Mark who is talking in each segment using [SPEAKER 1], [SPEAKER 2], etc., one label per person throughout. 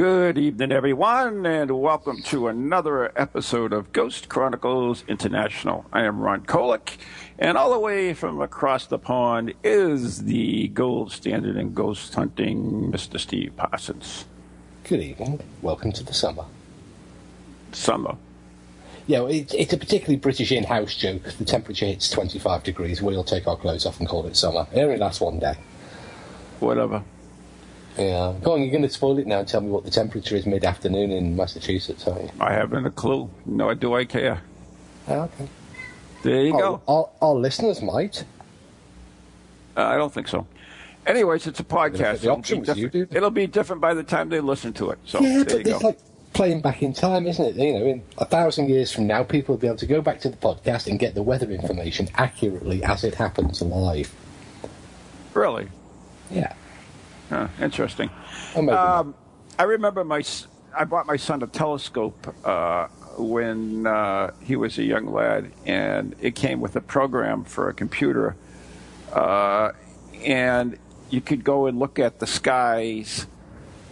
[SPEAKER 1] Good evening, everyone, and welcome to another episode of Ghost Chronicles International. I am Ron Kolek, and all the way from across the pond is the gold standard in ghost hunting, Mr. Steve Parsons.
[SPEAKER 2] Good evening. Welcome to the summer.
[SPEAKER 1] Summer.
[SPEAKER 2] Yeah, well, it, it's a particularly British in-house joke. The temperature hits 25 degrees. We'll take our clothes off and call it summer. It only lasts one day.
[SPEAKER 1] Whatever.
[SPEAKER 2] Yeah. Go on, you're going to spoil it now and tell me what the temperature is mid-afternoon in Massachusetts, aren't you?
[SPEAKER 1] I haven't a clue. Nor do I care.
[SPEAKER 2] Ah, okay.
[SPEAKER 1] There you go.
[SPEAKER 2] Oh, our, our listeners might.
[SPEAKER 1] Uh, I don't think so. Anyways, it's a podcast.
[SPEAKER 2] the options,
[SPEAKER 1] It'll be, different. It'll be different by the time they listen to it. So
[SPEAKER 2] yeah,
[SPEAKER 1] there
[SPEAKER 2] but
[SPEAKER 1] you
[SPEAKER 2] it's
[SPEAKER 1] go.
[SPEAKER 2] like playing back in time, isn't it? You know, in a thousand years from now, people will be able to go back to the podcast and get the weather information accurately as it happens live.
[SPEAKER 1] Really?
[SPEAKER 2] Yeah.
[SPEAKER 1] Huh, interesting.
[SPEAKER 2] Or maybe not.
[SPEAKER 1] Um, I remember my I bought my son a telescope uh, when uh, he was a young lad, and it came with a program for a computer, uh, and you could go and look at the skies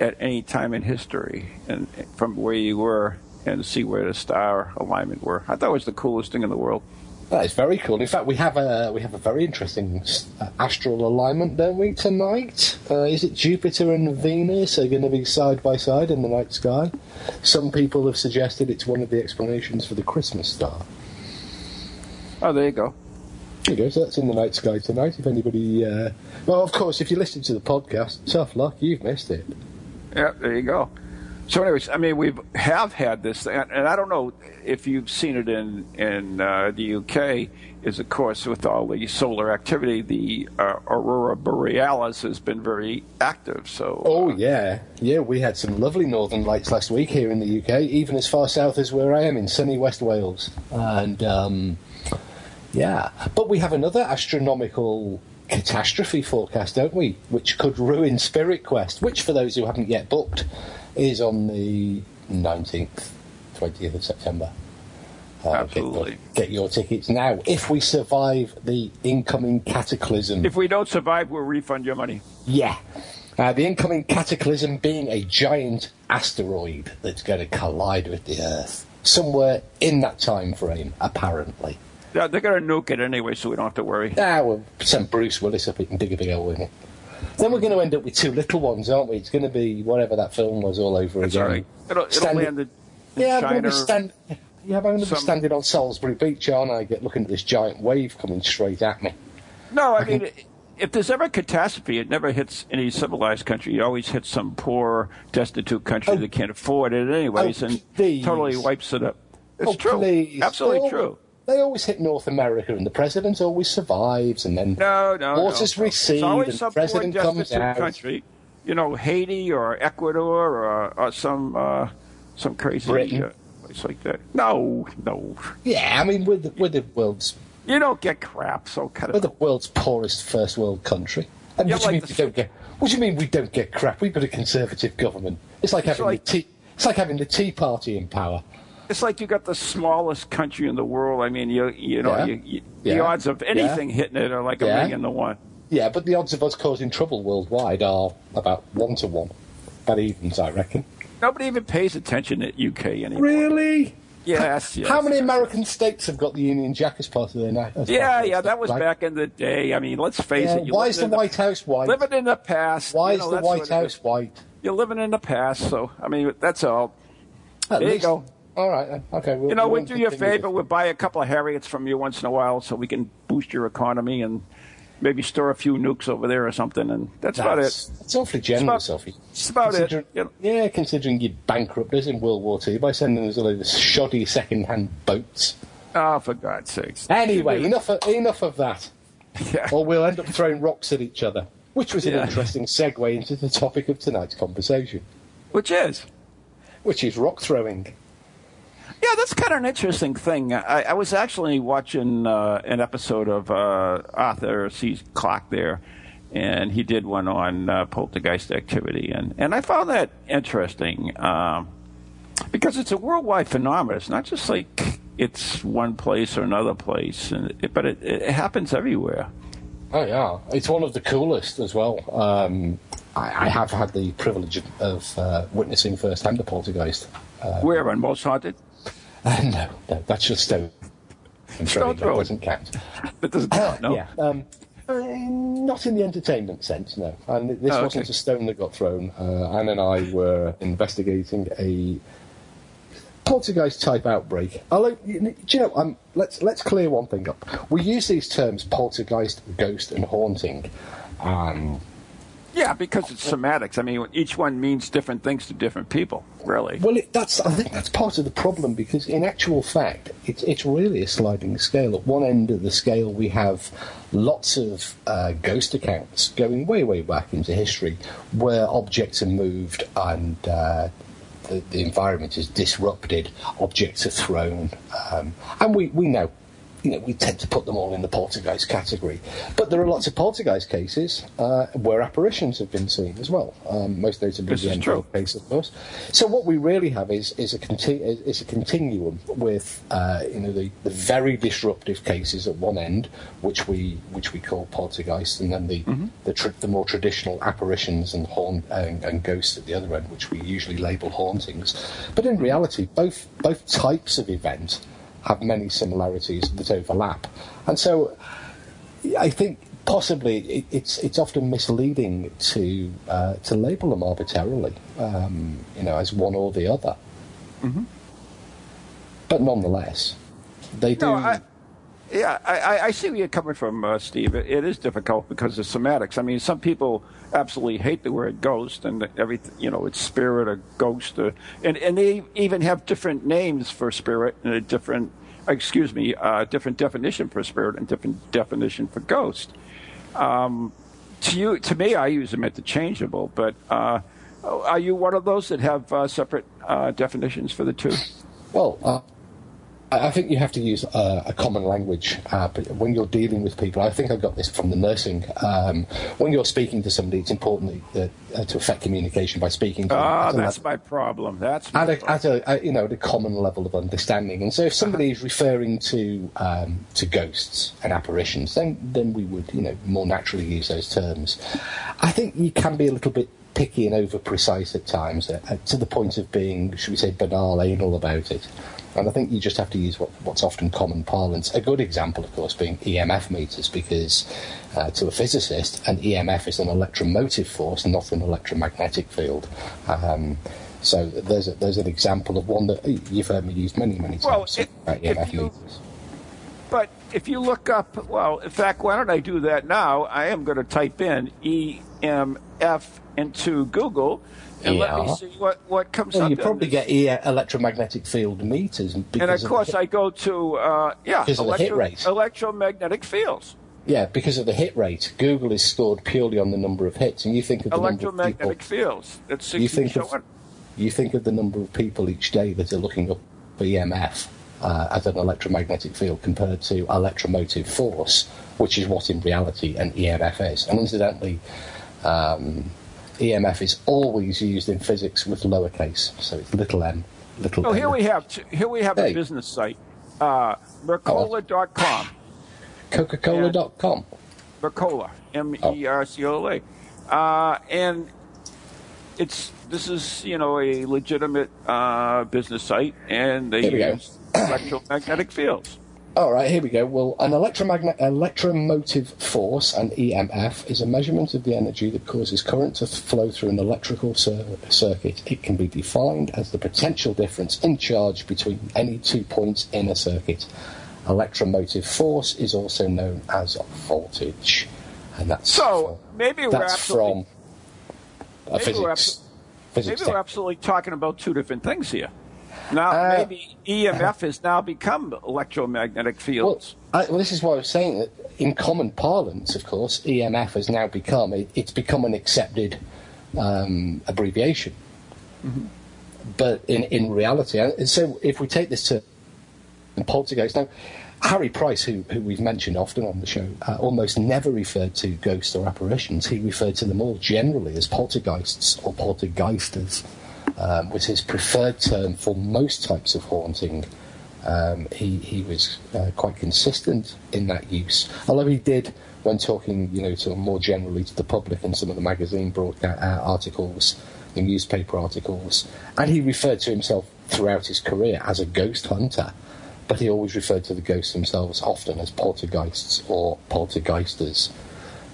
[SPEAKER 1] at any time in history, and from where you were, and see where the star alignment were. I thought it was the coolest thing in the world.
[SPEAKER 2] That is very cool. In fact, we have a we have a very interesting uh, astral alignment, don't we? Tonight, uh, is it Jupiter and Venus are going to be side by side in the night sky? Some people have suggested it's one of the explanations for the Christmas star.
[SPEAKER 1] Oh, there you go.
[SPEAKER 2] There you go. So that's in the night sky tonight. If anybody, uh... well, of course, if you listen to the podcast, tough luck, you've missed it.
[SPEAKER 1] Yeah, there you go. So, anyways, I mean, we have had this, and, and I don't know if you've seen it in in uh, the UK. Is of course with all the solar activity, the uh, aurora borealis has been very active. So,
[SPEAKER 2] Oh yeah, yeah. We had some lovely northern lights last week here in the UK, even as far south as where I am in sunny West Wales. And um, yeah, but we have another astronomical catastrophe forecast, don't we? Which could ruin Spirit Quest, which for those who haven't yet booked, is on the nineteenth, twentieth of September. Uh, get your-
[SPEAKER 1] Absolutely.
[SPEAKER 2] Get your, tickets now. If we survive the incoming cataclysm.
[SPEAKER 1] if we don't survive, we'll refund your money.
[SPEAKER 2] Yeah. Uh, the incoming cataclysm being a giant asteroid that's going to collide with the Earth. Somewhere in that time frame, apparently.
[SPEAKER 1] Yeah, they're going to nuke it anyway, so we don't have to worry.
[SPEAKER 2] Ah, we'll send Bruce Willis up it and dig a big hole in it. Then we're going to end up with two little ones, aren't we? It's going to be whatever that film was all over
[SPEAKER 1] It's
[SPEAKER 2] again.
[SPEAKER 1] all right. It'll, it'll
[SPEAKER 2] Stand-
[SPEAKER 1] land in, in
[SPEAKER 2] Yeah, I'm going to be stand- yeah, I'm going to be standing on Salisbury Beach, aren't I? Get looking at this giant wave coming straight at me.
[SPEAKER 1] No, I mean, if there's ever a catastrophe, it never hits any civilized country. It always hits some poor, destitute country
[SPEAKER 2] Oh.
[SPEAKER 1] that can't afford it, anyways,
[SPEAKER 2] Oh,
[SPEAKER 1] and totally wipes it up. It's
[SPEAKER 2] oh,
[SPEAKER 1] true,
[SPEAKER 2] please.
[SPEAKER 1] absolutely
[SPEAKER 2] They
[SPEAKER 1] true.
[SPEAKER 2] They always hit North America, and the president always survives, and then
[SPEAKER 1] No, no,
[SPEAKER 2] waters
[SPEAKER 1] no.
[SPEAKER 2] recede,
[SPEAKER 1] It's
[SPEAKER 2] and the president comes out.
[SPEAKER 1] country. You know, Haiti or Ecuador or, or some uh, some crazy
[SPEAKER 2] Britain.
[SPEAKER 1] uh, place like that. No, no,
[SPEAKER 2] Yeah, I mean, we're the, we're the world's
[SPEAKER 1] you don't get crap. So cut
[SPEAKER 2] we're the world's poorest first world country. And
[SPEAKER 1] Yeah,
[SPEAKER 2] what do you
[SPEAKER 1] like
[SPEAKER 2] mean we don't get? What do you mean we don't get crap? We've got a conservative government. It's like having
[SPEAKER 1] like-
[SPEAKER 2] the tea. It's like having the Tea Party in power.
[SPEAKER 1] It's like you got the smallest country in the world. I mean, you you know,
[SPEAKER 2] Yeah.
[SPEAKER 1] you, you, the
[SPEAKER 2] Yeah.
[SPEAKER 1] odds of anything hitting it are like a
[SPEAKER 2] Yeah.
[SPEAKER 1] million to one.
[SPEAKER 2] Yeah, but the odds of us causing trouble worldwide are about one to one. That evens, I reckon.
[SPEAKER 1] Nobody even pays attention at UK anymore.
[SPEAKER 2] Really?
[SPEAKER 1] Yes, yes.
[SPEAKER 2] How many American states have got the Union Jack as part of their na- as
[SPEAKER 1] Yeah, yeah, that was
[SPEAKER 2] right?
[SPEAKER 1] back in the day. I mean, let's face
[SPEAKER 2] Yeah,
[SPEAKER 1] it. You
[SPEAKER 2] why is the White House white?
[SPEAKER 1] living in the past?
[SPEAKER 2] Why
[SPEAKER 1] you
[SPEAKER 2] is the White House white?
[SPEAKER 1] You're living in the past, so I mean, that's all.
[SPEAKER 2] At
[SPEAKER 1] There you go.
[SPEAKER 2] All right, then. okay. We'll,
[SPEAKER 1] You know,
[SPEAKER 2] we
[SPEAKER 1] we'll do you a favor.
[SPEAKER 2] this.
[SPEAKER 1] We'll buy a couple of Harriers from you once in a while, so we can boost your economy and maybe store a few nukes over there or something. And that's, about it.
[SPEAKER 2] That's, that's awfully generous of you.
[SPEAKER 1] That's about it. You know,
[SPEAKER 2] Yeah, considering you bankrupt us in World War Two by sending us all of shoddy second-hand boats.
[SPEAKER 1] oh, for God's sakes.
[SPEAKER 2] Anyway, enough of, enough of that.
[SPEAKER 1] Yeah.
[SPEAKER 2] Or we'll end up throwing rocks at each other. Which was an
[SPEAKER 1] Yeah.
[SPEAKER 2] interesting segue into the topic of tonight's conversation.
[SPEAKER 1] Which is?
[SPEAKER 2] Which is rock throwing.
[SPEAKER 1] Yeah, that's kind of an interesting thing. I, I was actually watching uh, an episode of uh, Arthur C. Clarke there, and he did one on uh, poltergeist activity, and, and I found that interesting um, because it's a worldwide phenomenon. It's not just like it's one place or another place, and it, but it, it happens everywhere.
[SPEAKER 2] Oh yeah, it's one of the coolest as well. Um, I, I, have had the privilege of uh, witnessing firsthand the poltergeist.
[SPEAKER 1] Uh, Where on Most Haunted?
[SPEAKER 2] Uh, no, no, that's just stone.
[SPEAKER 1] Stone
[SPEAKER 2] That doesn't count.
[SPEAKER 1] That doesn't count. No.
[SPEAKER 2] yeah. Um, uh, not in the entertainment sense, no. And this
[SPEAKER 1] Oh,
[SPEAKER 2] wasn't
[SPEAKER 1] okay.
[SPEAKER 2] a stone that got thrown. Uh, Anne and I were investigating a poltergeist type outbreak. Although, you know, do you know, um, let's let's clear one thing up. We use these terms poltergeist, ghost, and haunting. Um,
[SPEAKER 1] Yeah, because it's semantics. I mean, each one means different things to different people. Really.
[SPEAKER 2] Well, it, that's I think that's part of the problem because in actual fact, it's it's really a sliding scale. At one end of the scale, we have lots of uh, ghost accounts going way way back into history, where objects are moved and uh, the, the environment is disrupted, objects are thrown, um, and we we know. You know, we tend to put them all in the poltergeist category, but there are lots of poltergeist cases uh, where apparitions have been seen as well. Um, most notably,
[SPEAKER 1] This
[SPEAKER 2] the Enfield case, of course. So what we really have is is a conti- is a continuum with uh, you know the, the very disruptive cases at one end, which we which we call poltergeist, and then the the, tr- the more traditional apparitions and haunt and, and ghosts at the other end, which we usually label hauntings. But in reality, both both types of event have many similarities that overlap, and so I think possibly it, it's it's often misleading to uh, to label them arbitrarily, um, you know, as one or the other. But nonetheless, they do.
[SPEAKER 1] No, I, yeah, I, I- see where you're coming from, uh, Steve. It, it is difficult because of semantics. I mean, some people absolutely hate the word ghost and everything. You know, it's spirit or ghost, or, and and they even have different names for spirit and a different, excuse me, uh, different definition for spirit and different definition for ghost. Um, to you, to me, I use them interchangeable. But uh, are you one of those that have uh, separate uh, definitions for the two?
[SPEAKER 2] Well, uh, I think you have to use uh, a common language uh, when you're dealing with people. I think I got this from the nursing. Um, when you're speaking to somebody, it's important that, uh, to affect communication by speaking to them.
[SPEAKER 1] Ah,
[SPEAKER 2] an-
[SPEAKER 1] that's my problem. That's my
[SPEAKER 2] at a,
[SPEAKER 1] problem.
[SPEAKER 2] at a, a you know at a common level of understanding. And so, if somebody is referring to um, to ghosts and apparitions, then then we would you know more naturally use those terms. I think you can be a little bit picky and over precise at times, uh, uh, to the point of being, should we say, banal, anal about it. And I think you just have to use what, what's often common parlance. A good example, of course, being EMF meters, because uh, to a physicist, an EMF is an electromotive force, not an electromagnetic field. Um, so there's a, there's an example of one that you've heard me use many, many times.
[SPEAKER 1] Well, if-
[SPEAKER 2] about
[SPEAKER 1] if
[SPEAKER 2] EMF
[SPEAKER 1] you-
[SPEAKER 2] meters.
[SPEAKER 1] But if you look up, well, in fact, why don't I do that now? I am going to type in EMF into Google and let me see what, what comes
[SPEAKER 2] Well,
[SPEAKER 1] up.
[SPEAKER 2] you probably get e- electromagnetic field meters,
[SPEAKER 1] And
[SPEAKER 2] because
[SPEAKER 1] of course, I go to, uh, yeah,
[SPEAKER 2] Because of the hit rate.
[SPEAKER 1] electromagnetic fields.
[SPEAKER 2] yeah, because of the hit rate. Google is scored purely on the number of hits, and you think of the number of people.
[SPEAKER 1] Electromagnetic fields. That's 60
[SPEAKER 2] You think of- you think of the number of people each day that are looking up EMF uh, as an electromagnetic field compared to electromotive force, which is what in reality an EMF is. And incidentally, um, EMF is always used in physics with lowercase, so it's little m, little.
[SPEAKER 1] Oh,
[SPEAKER 2] m.
[SPEAKER 1] here we have here we have
[SPEAKER 2] Hey.
[SPEAKER 1] a business site, uh, Mercola.com.
[SPEAKER 2] Coca-Cola.com.
[SPEAKER 1] Mercola, M E R C O L A, uh, and it's this is you know a legitimate uh, business site, and they use electromagnetic fields.
[SPEAKER 2] All right, here we go. Well, an electromagnet- electromotive force, an EMF, is a measurement of the energy that causes current to flow through an electrical cir- circuit. It can be defined as the potential difference in charge between any two points in a circuit. Electromotive force is also known as voltage, and that's
[SPEAKER 1] So
[SPEAKER 2] from,
[SPEAKER 1] maybe we're
[SPEAKER 2] that's
[SPEAKER 1] absolutely
[SPEAKER 2] from a
[SPEAKER 1] maybe we're
[SPEAKER 2] physics.
[SPEAKER 1] abso-
[SPEAKER 2] physics
[SPEAKER 1] maybe we're absolutely talking about two different things here. Now
[SPEAKER 2] Uh,
[SPEAKER 1] maybe EMF has now become electromagnetic
[SPEAKER 2] Well,
[SPEAKER 1] fields.
[SPEAKER 2] I, well, this is why I was saying that in common parlance, of course, EMF has now become it, it's become an accepted um, abbreviation. Mm-hmm. But in, in reality, and so if we take this to poltergeist, now Harry Price, who, who we've mentioned often on the show, uh, almost never referred to ghosts or apparitions. He referred to them all generally as poltergeists or poltergeisters, um, was his preferred term for most types of haunting. Um, he, he was uh, quite consistent in that use, although he did, when talking, you know, more generally to the public in some of the magazine uh, articles, the newspaper articles, and he referred to himself throughout his career as a ghost hunter but he always referred to the ghosts themselves often as poltergeists or poltergeisters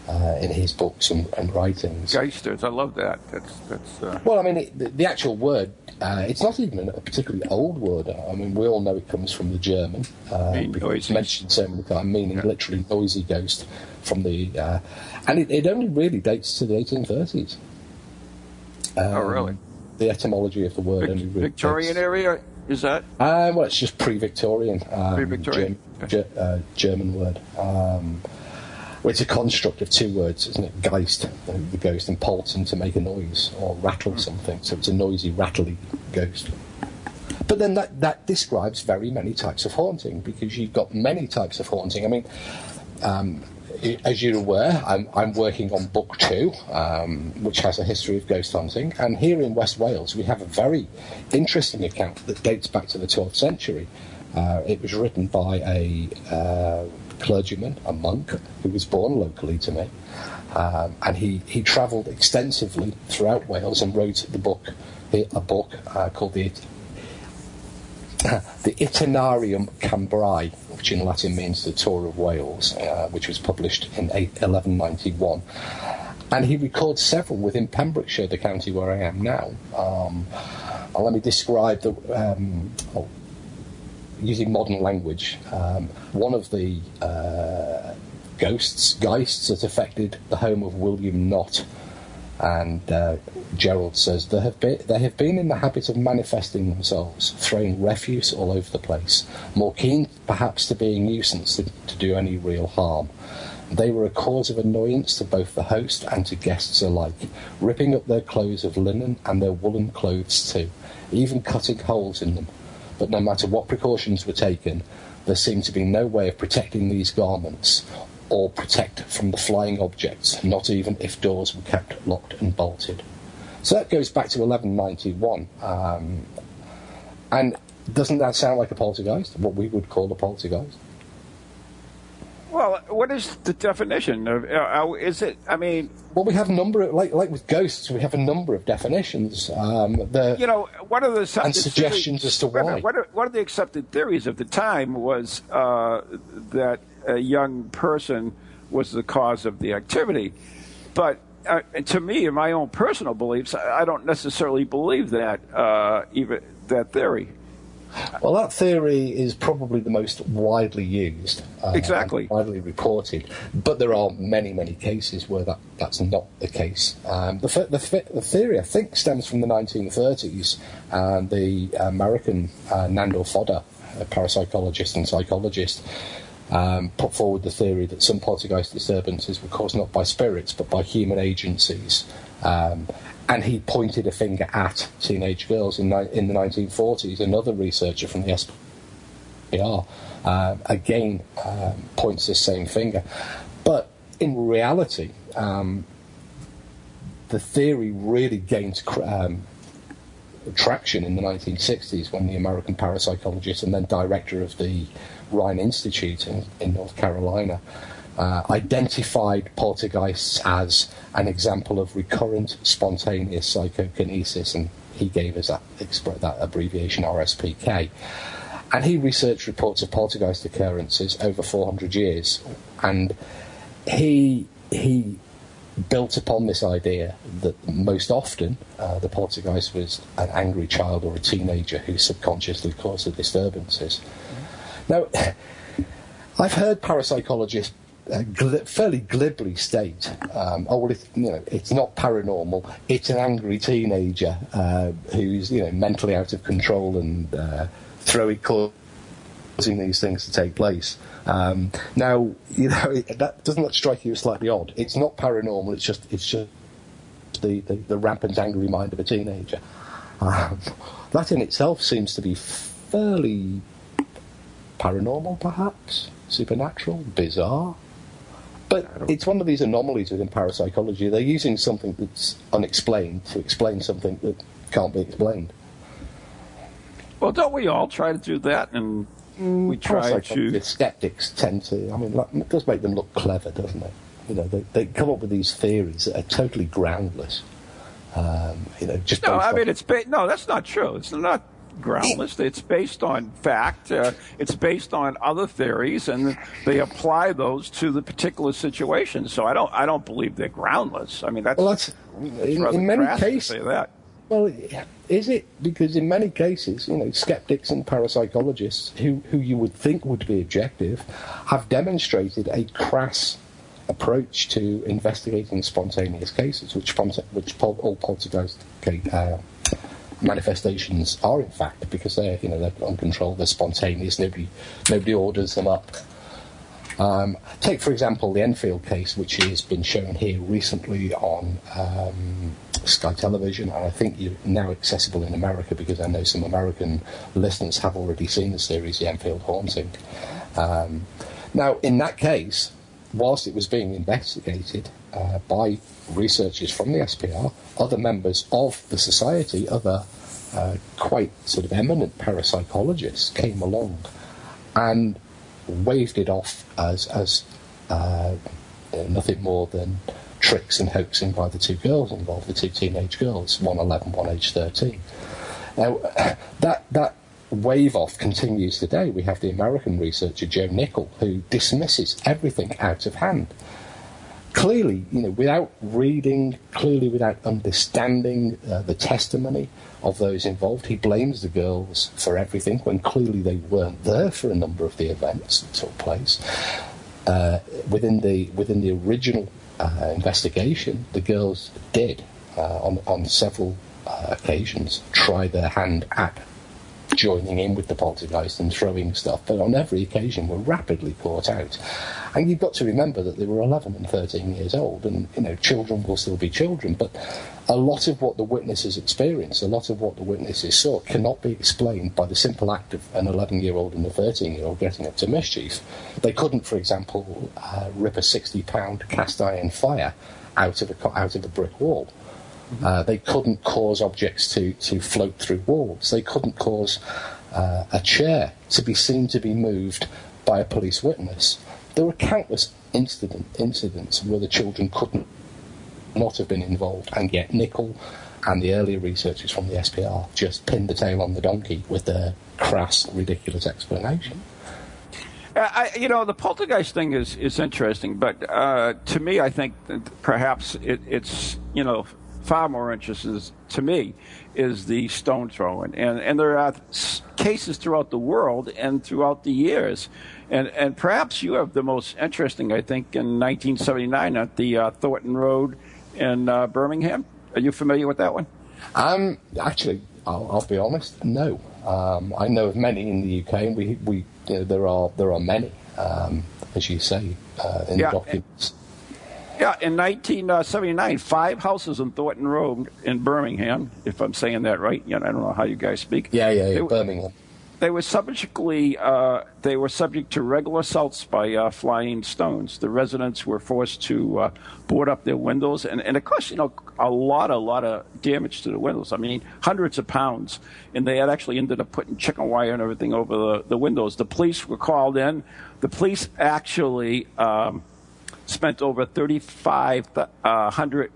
[SPEAKER 2] uh, in his books and, and, writings.
[SPEAKER 1] Geisters, I love that. That's that's. Uh...
[SPEAKER 2] Well, I mean, it, the, the, actual word. Uh, it's not even a particularly old word. I mean, we all know it comes from the German. Uh, it's mentioned so many times, meaning yeah. literally noisy ghost from the. Uh, and it, it, only really dates to the 1830s.
[SPEAKER 1] Um, oh, really? Um,
[SPEAKER 2] the etymology of the word.
[SPEAKER 1] Vic- Victorian dates. area is that?
[SPEAKER 2] Uh, well, it's just pre-Victorian. Um, pre-Victorian. German, okay. uh, German word. Um, well, it's a construct of two words, isn't it? Geist, the ghost, and Polten to make a noise or rattle mm. something. So it's a noisy, rattly ghost. But then that, that describes very many types of haunting because you've got many types of haunting. I mean, um, as you're aware, I'm, I'm working on book two, um, which has a history of ghost hunting. And here in West Wales, we have a very interesting account that dates back to the 12th century. Uh, it was written by a uh, clergyman, a monk, who was born locally to me. Um, and he, he travelled extensively throughout Wales and wrote the book, a book uh, called the the Itinerarium Cambriae, which in Latin means the Tour of Wales, uh, which was published in 1191. And he records several within Pembrokeshire, the county where I am now. Um, let me describe the. Um, oh, using modern language, um, one of the uh, ghosts, geists that affected the home of William Knott and uh, Gerald says they have been they have been in the habit of manifesting themselves, throwing refuse all over the place, more keen perhaps to be a nuisance than to do any real harm. They were a cause of annoyance to both the host and to guests alike, ripping up their clothes of linen and their woolen clothes too, even cutting holes in them. But no matter what precautions were taken, there seemed to be no way of protecting these garments, or protect from the flying objects, not even if doors were kept locked and bolted. So that goes back to 1191. Um, and doesn't that sound like a poltergeist? What we would call a poltergeist?
[SPEAKER 1] Well, what is the definition of? Uh, uh is it? I mean,
[SPEAKER 2] well, we have a number of like like with ghosts, we have a number of definitions. Um, the,
[SPEAKER 1] you know, one of the
[SPEAKER 2] and suggestions
[SPEAKER 1] theories,
[SPEAKER 2] as to why.
[SPEAKER 1] One of, one of the accepted theories of the time was uh, that a young person was the cause of the activity. But uh, to me, in my own personal beliefs, I don't necessarily believe that uh, even that theory.
[SPEAKER 2] Well, that theory is probably the most widely used,
[SPEAKER 1] uh, exactly,
[SPEAKER 2] widely reported. But there are many, many cases where that, that's not the case. Um, the, the, the, theory, I think, stems from the 1930s, and the American uh, Nandor Fodor, a parapsychologist and psychologist, um, put forward the theory that some poltergeist disturbances were caused not by spirits but by human agencies. Um, and he pointed a finger at teenage girls in, ni- in the 1940s. Another researcher from the SPR uh, again um, points this same finger. But in reality, um, the theory really gained um, traction in the 1960s when the American parapsychologist and then director of the Rhine Institute in, in North Carolina uh, identified poltergeists as an example of recurrent spontaneous psychokinesis, and he gave us that, that abbreviation RSPK. And he researched reports of poltergeist occurrences over 400 years, and he he built upon this idea that most often uh, the poltergeist was an angry child or a teenager who subconsciously caused the disturbances. Now, I've heard parapsychologists gl- fairly glibly state, um, "Oh well, you know, it's not paranormal. It's an angry teenager uh, who's you know mentally out of control and uh, throwing causing these things to take place." Um, now, you know, it, that doesn't that strike you as slightly odd? It's not paranormal. It's just it's just the, the, the rampant angry mind of a teenager. Um, that in itself seems to be fairly paranormal, perhaps supernatural, bizarre. But it's one of these anomalies within parapsychology. They're using something that's unexplained to explain something that can't be explained.
[SPEAKER 1] Well, don't we all try to do that? And we try to.
[SPEAKER 2] Skeptics tend to. I mean, it does make them look clever, doesn't it? You know, they, they come up with these theories that are totally groundless. Um, you know, just
[SPEAKER 1] no. I mean, it's ba- no. That's not true. It's not groundless. It's based on fact. Uh, it's based on other theories, and they apply those to the particular situation. So I don't. I don't believe they're groundless. I mean, that's,
[SPEAKER 2] well, that's in, in many cases.
[SPEAKER 1] that.
[SPEAKER 2] Well, is it because in many cases, you know, skeptics and parapsychologists who, who you would think would be objective have demonstrated a crass approach to investigating spontaneous cases, which, which all poltergeist uh, manifestations are in fact because they're you know they're uncontrolled, they're spontaneous. Nobody nobody orders them up. Um, take for example the Enfield case, which has been shown here recently on um, Sky Television, and I think you're now accessible in America because I know some American listeners have already seen the series, The Enfield Haunting. Um, now, in that case, whilst it was being investigated uh, by researchers from the SPR, other members of the society, other uh, quite sort of eminent parapsychologists came along and waved it off as, as uh, nothing more than tricks and hoaxing by the two girls involved, the two teenage girls, one 11, one age 13. Now, that, that wave off continues today. We have the American researcher Joe Nickell who dismisses everything out of hand clearly, you know, without reading, clearly without understanding uh, the testimony of those involved, he blames the girls for everything when clearly they weren't there for a number of the events that took place. Uh, within the within the original uh, investigation, the girls did uh, on on several uh, occasions try their hand at joining in with the poltergeist and throwing stuff, but on every occasion were rapidly caught out. And you've got to remember that they were 11 and 13 years old, and you know children will still be children. But a lot of what the witnesses experienced, a lot of what the witnesses saw, cannot be explained by the simple act of an 11-year-old and a 13-year-old getting up to mischief. They couldn't, for example, uh, rip a 60-pound cast iron fire out of a out of a brick wall. Uh, they couldn't cause objects to, to float through walls. They couldn't cause uh, a chair to be seen to be moved by a police witness. There were countless incident, incidents where the children couldn't not have been involved, and yet Nickell and the earlier researchers from the SPR just pinned the tail on the donkey with their crass, ridiculous explanation.
[SPEAKER 1] Uh, I, you know, the poltergeist thing is, is interesting, but uh, to me, I think perhaps it, it's, you know, far more interesting to me is the stone throwing. And, and there are cases throughout the world and throughout the years. And, and perhaps you have the most interesting, I think, in 1979 at the uh, Thornton Road in uh, Birmingham. Are you familiar with that one?
[SPEAKER 2] Um, actually, I'll, I'll be honest, no. Um, I know of many in the UK, and we, we you know, there are there are many, um, as you say, uh, in yeah, the documents.
[SPEAKER 1] Yeah, in 1979, five houses in Thornton Road in Birmingham, if I'm saying that right. You know, I don't know how you guys speak.
[SPEAKER 2] Yeah, yeah, yeah, they, Birmingham.
[SPEAKER 1] They were subjectly uh, they were subject to regular assaults by uh, flying stones. The residents were forced to uh, board up their windows, and, and of course, you know, a lot, a lot of damage to the windows. I mean, hundreds of pounds, and they had actually ended up putting chicken wire and everything over the, the windows. The police were called in. The police actually. Um, spent over 3,500 uh,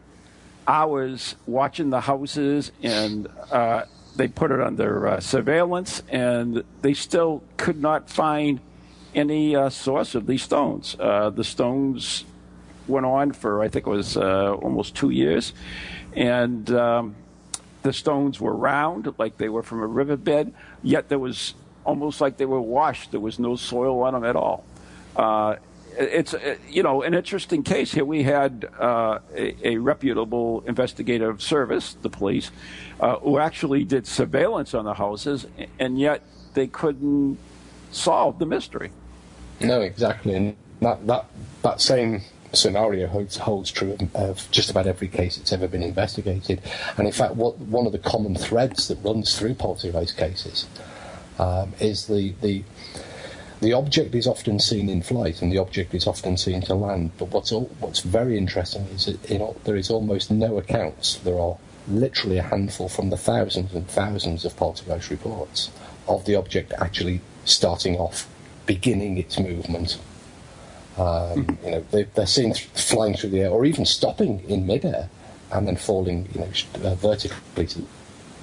[SPEAKER 1] hours watching the houses, and uh, they put it under uh, surveillance, and they still could not find any uh, source of these stones. Uh, the stones went on for, I think it was uh, almost two years, and um, the stones were round, like they were from a riverbed, yet there was almost like they were washed. There was no soil on them at all. It's uh, you know an interesting case here. We had uh, a, a, reputable investigative service, the police, uh, who actually did surveillance on the houses, and yet they couldn't solve the mystery.
[SPEAKER 2] No, exactly, and that that that same scenario holds, holds true of, of, just about every case that's ever been investigated. And in fact, what, one of the common threads that runs through poltergeist cases um, is the, the the object is often seen in flight and the object is often seen to land. But what's all, what's very interesting is that there is almost no accounts. There are literally a handful from the thousands and thousands of poltergeist reports of the object actually starting off, beginning its movement. Um, hmm. you know, they, are seen th- flying through the air, or even stopping in midair and then falling, you know, uh, vertically to,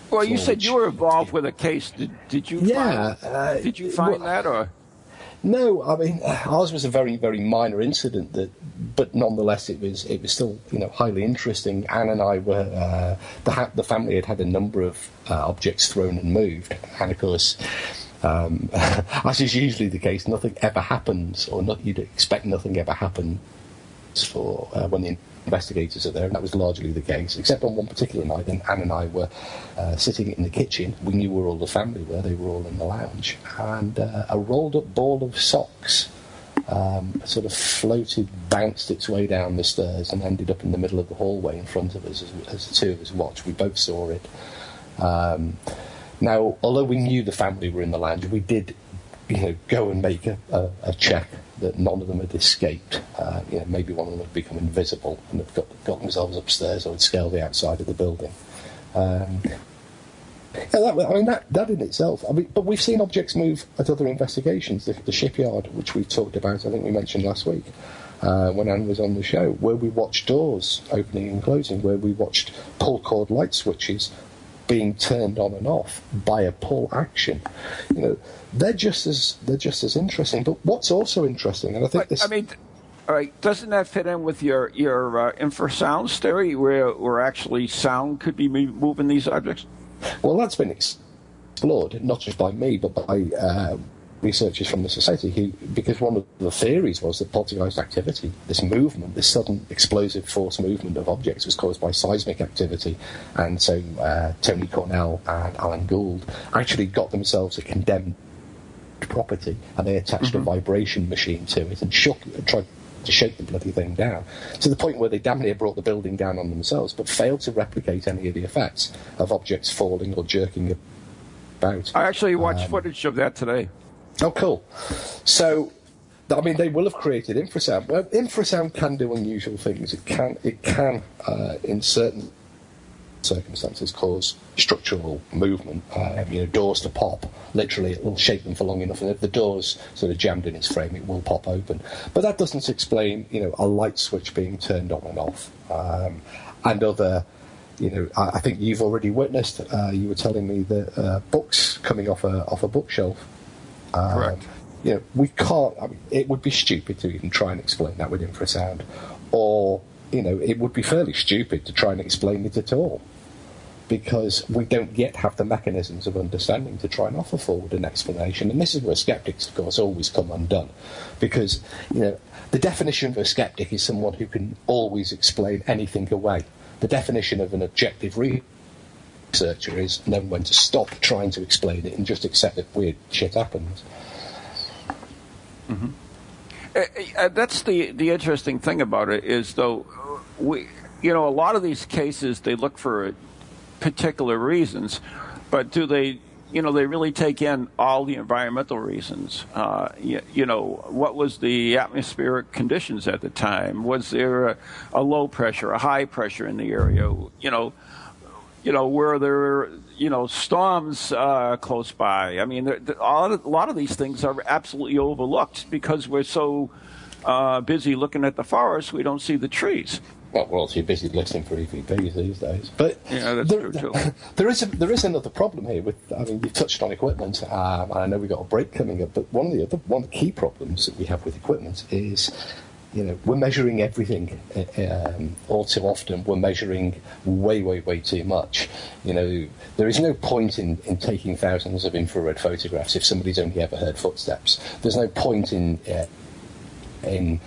[SPEAKER 1] well, you said you were involved with a case. Did, did you?
[SPEAKER 2] Yeah.
[SPEAKER 1] Find, uh, did you find well, that, or?
[SPEAKER 2] No, I mean ours was a very very minor incident that, but nonetheless it was it was still you know highly interesting. Anne and I were uh, the ha- the family had had a number of uh, objects thrown and moved, and of course. Um, as is usually the case, nothing ever happens, or not, you'd expect nothing ever happens for uh, when the investigators are there, and that was largely the case, except on one particular night. And Anne and I were uh, sitting in the kitchen. We knew where all the family were. They were all in the lounge, and uh, a rolled-up ball of socks um, sort of floated, bounced its way down the stairs, and ended up in the middle of the hallway in front of us as, as the two of us watched. We both saw it. Um, now, although we knew the family were in the lounge, we did, you know, go and make a, a, a check that none of them had escaped. Uh, you know, maybe one of them had become invisible and had got, got themselves upstairs or had scaled the outside of the building. Um, yeah, that, I mean, that, that in itself. I mean, but we've seen objects move at other investigations. The, the shipyard, which we talked about, I think we mentioned last week uh, when Anne was on the show, where we watched doors opening and closing, where we watched pull cord light switches being turned on and off by a pull action. You know, they're just as they're just as interesting. But what's also interesting, and I think
[SPEAKER 1] but,
[SPEAKER 2] this.
[SPEAKER 1] I mean, all right, doesn't that fit in with your your uh, infrasound theory, where where actually sound could be moving these objects?
[SPEAKER 2] Well, that's been explored not just by me, but by uh, researchers from the society who, because one of the theories was that poltergeist activity, this movement, this sudden explosive force movement of objects, was caused by seismic activity. And so uh, Tony Cornell and Alan Gauld actually got themselves a condemned property and they attached mm-hmm. a vibration machine to it and shook, tried to shake the bloody thing down to the point where they damn near brought the building down on themselves, but failed to replicate any of the effects of objects falling or jerking about.
[SPEAKER 1] I actually watched um, footage of that today.
[SPEAKER 2] Oh, cool. So, I mean, they will have created infrasound. Well, infrasound can do unusual things. It can, it can, uh, in certain circumstances, cause structural movement. Uh, you know, doors to pop. Literally, it will shake them for long enough, and if the door's sort of jammed in its frame, it will pop open. But that doesn't explain, you know, a light switch being turned on and off, um, and other you know, I, I, think you've already witnessed. Uh, you were telling me that uh, books coming off a off a bookshelf
[SPEAKER 1] um, Correct.
[SPEAKER 2] You know, we can't. I mean, it would be stupid to even try and explain that with infrasound, or you know, it would be fairly stupid to try and explain it at all, because we don't yet have the mechanisms of understanding to try and offer forward an explanation. And this is where skeptics, of course, always come undone, because you know, the definition of a skeptic is someone who can always explain anything away. The definition of an objective reader researcher is knowing when to stop trying to explain it and just accept that weird shit happens.
[SPEAKER 1] Mm-hmm. Uh, uh, that's the the interesting thing about it is though we you know a lot of these cases they look for particular reasons, but do they you know they really take in all the environmental reasons. Uh, you, you, know what was the atmospheric conditions at the time? Was there a, a low pressure, a high pressure in the area? You know you know, where there are, you know storms uh, close by. I mean, a lot of these things are absolutely overlooked because we're so uh, busy looking at the forest, we don't see the trees.
[SPEAKER 2] Well, we're all too busy listening for EVPs these days. But
[SPEAKER 1] yeah, that's there, true too.
[SPEAKER 2] There is a, there is another problem here with. I mean, you've touched on equipment, um, and I know we've got a break coming up. But one of the other one of the key problems that we have with equipment is you know, we're measuring everything uh, um, all too often. We're measuring way, way, way too much. You know, there is no point in, in taking thousands of infrared photographs if somebody's only ever heard footsteps. There's no point in uh, in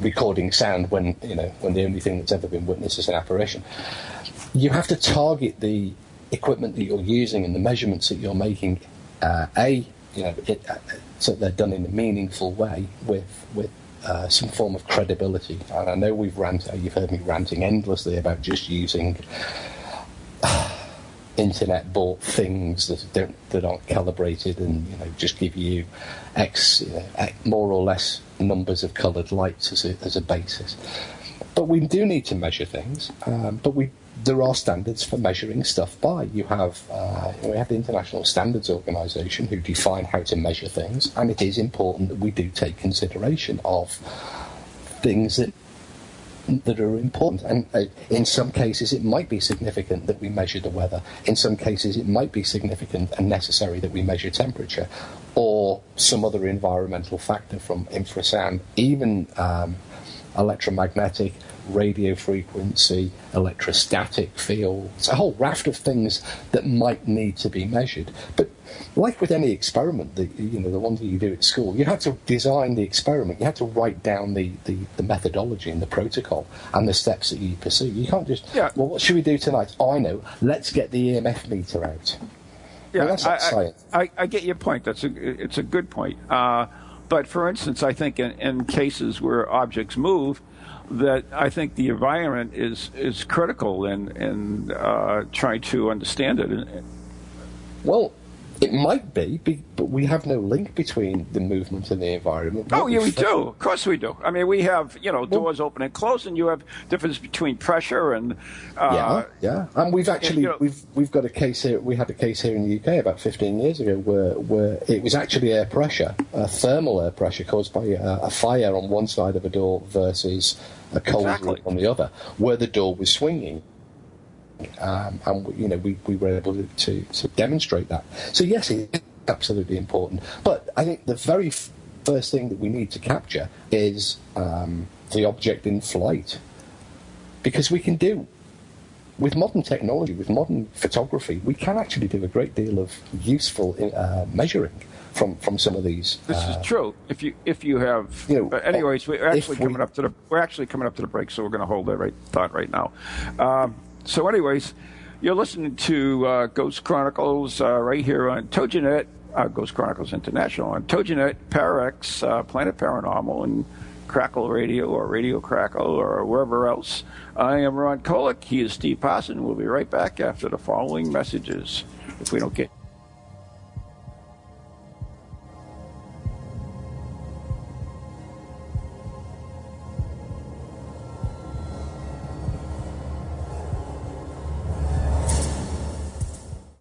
[SPEAKER 2] recording sound when you know when the only thing that's ever been witnessed is an apparition. You have to target the equipment that you're using and the measurements that you're making. Uh, a, you know, it, uh, so they're done in a meaningful way with with uh, some form of credibility. And I know we've ranted, you've heard me ranting endlessly about just using internet bought things that don't that aren't calibrated and you know just give you x, you know, x more or less numbers of coloured lights as a, as a basis. But we do need to measure things. Um, but we there are standards for measuring stuff by. You have uh, we have the International Standards Organization who define how to measure things, and it is important that we do take consideration of things that that are important. And uh, in some cases, it might be significant that we measure the weather. In some cases, it might be significant and necessary that we measure temperature or some other environmental factor from infrasound, even um, electromagnetic, radio frequency, electrostatic fields, a whole raft of things that might need to be measured. But like with any experiment, the, you know, the ones that you do at school, you have to design the experiment. You have to write down the, the, the methodology and the protocol and the steps that you pursue. You can't just, yeah. well, what should we do tonight? I know. Let's get the EMF meter out.
[SPEAKER 1] Yeah, well, I, I, I, I, get your point. That's a, it's a good point. Uh, but for instance, I think in, in cases where objects move, that I think the environment is is critical in in uh, trying to understand it.
[SPEAKER 2] Well, it might be, but we have no link between the movement and the environment.
[SPEAKER 1] oh, yeah, we do. Of course we do. I mean, we have, you know, doors well, open and close, and you have difference between pressure and.
[SPEAKER 2] Uh, yeah, yeah. And we've actually, and, you know, we've, we've got a case here, we had a case here in the UK about 15 years ago where, where it was actually air pressure, uh, thermal air pressure caused by a, a fire on one side of a door versus a cold exactly. on the other, where the door was swinging. Um, and you know we, we were able to, to, demonstrate that. So yes, it's absolutely important. But I think the very first thing that we need to capture is um, the object in flight, because we can do with modern technology, with modern photography, we can actually do a great deal of useful uh, measuring from from some of these.
[SPEAKER 1] This uh, is true. If you if you have, you know, anyways, we're actually coming we, up to the we're actually coming up to the break, so we're going to hold that right thought right now. Um, so, anyways, you're listening to uh, Ghost Chronicles uh, right here on TogiNet, uh, Ghost Chronicles International on TogiNet, Parax, uh, Planet Paranormal, and Crackle Radio or Radio Crackle or wherever else. I am Ron Kolek. He is Steve Parson. We'll be right back after the following messages. If we don't get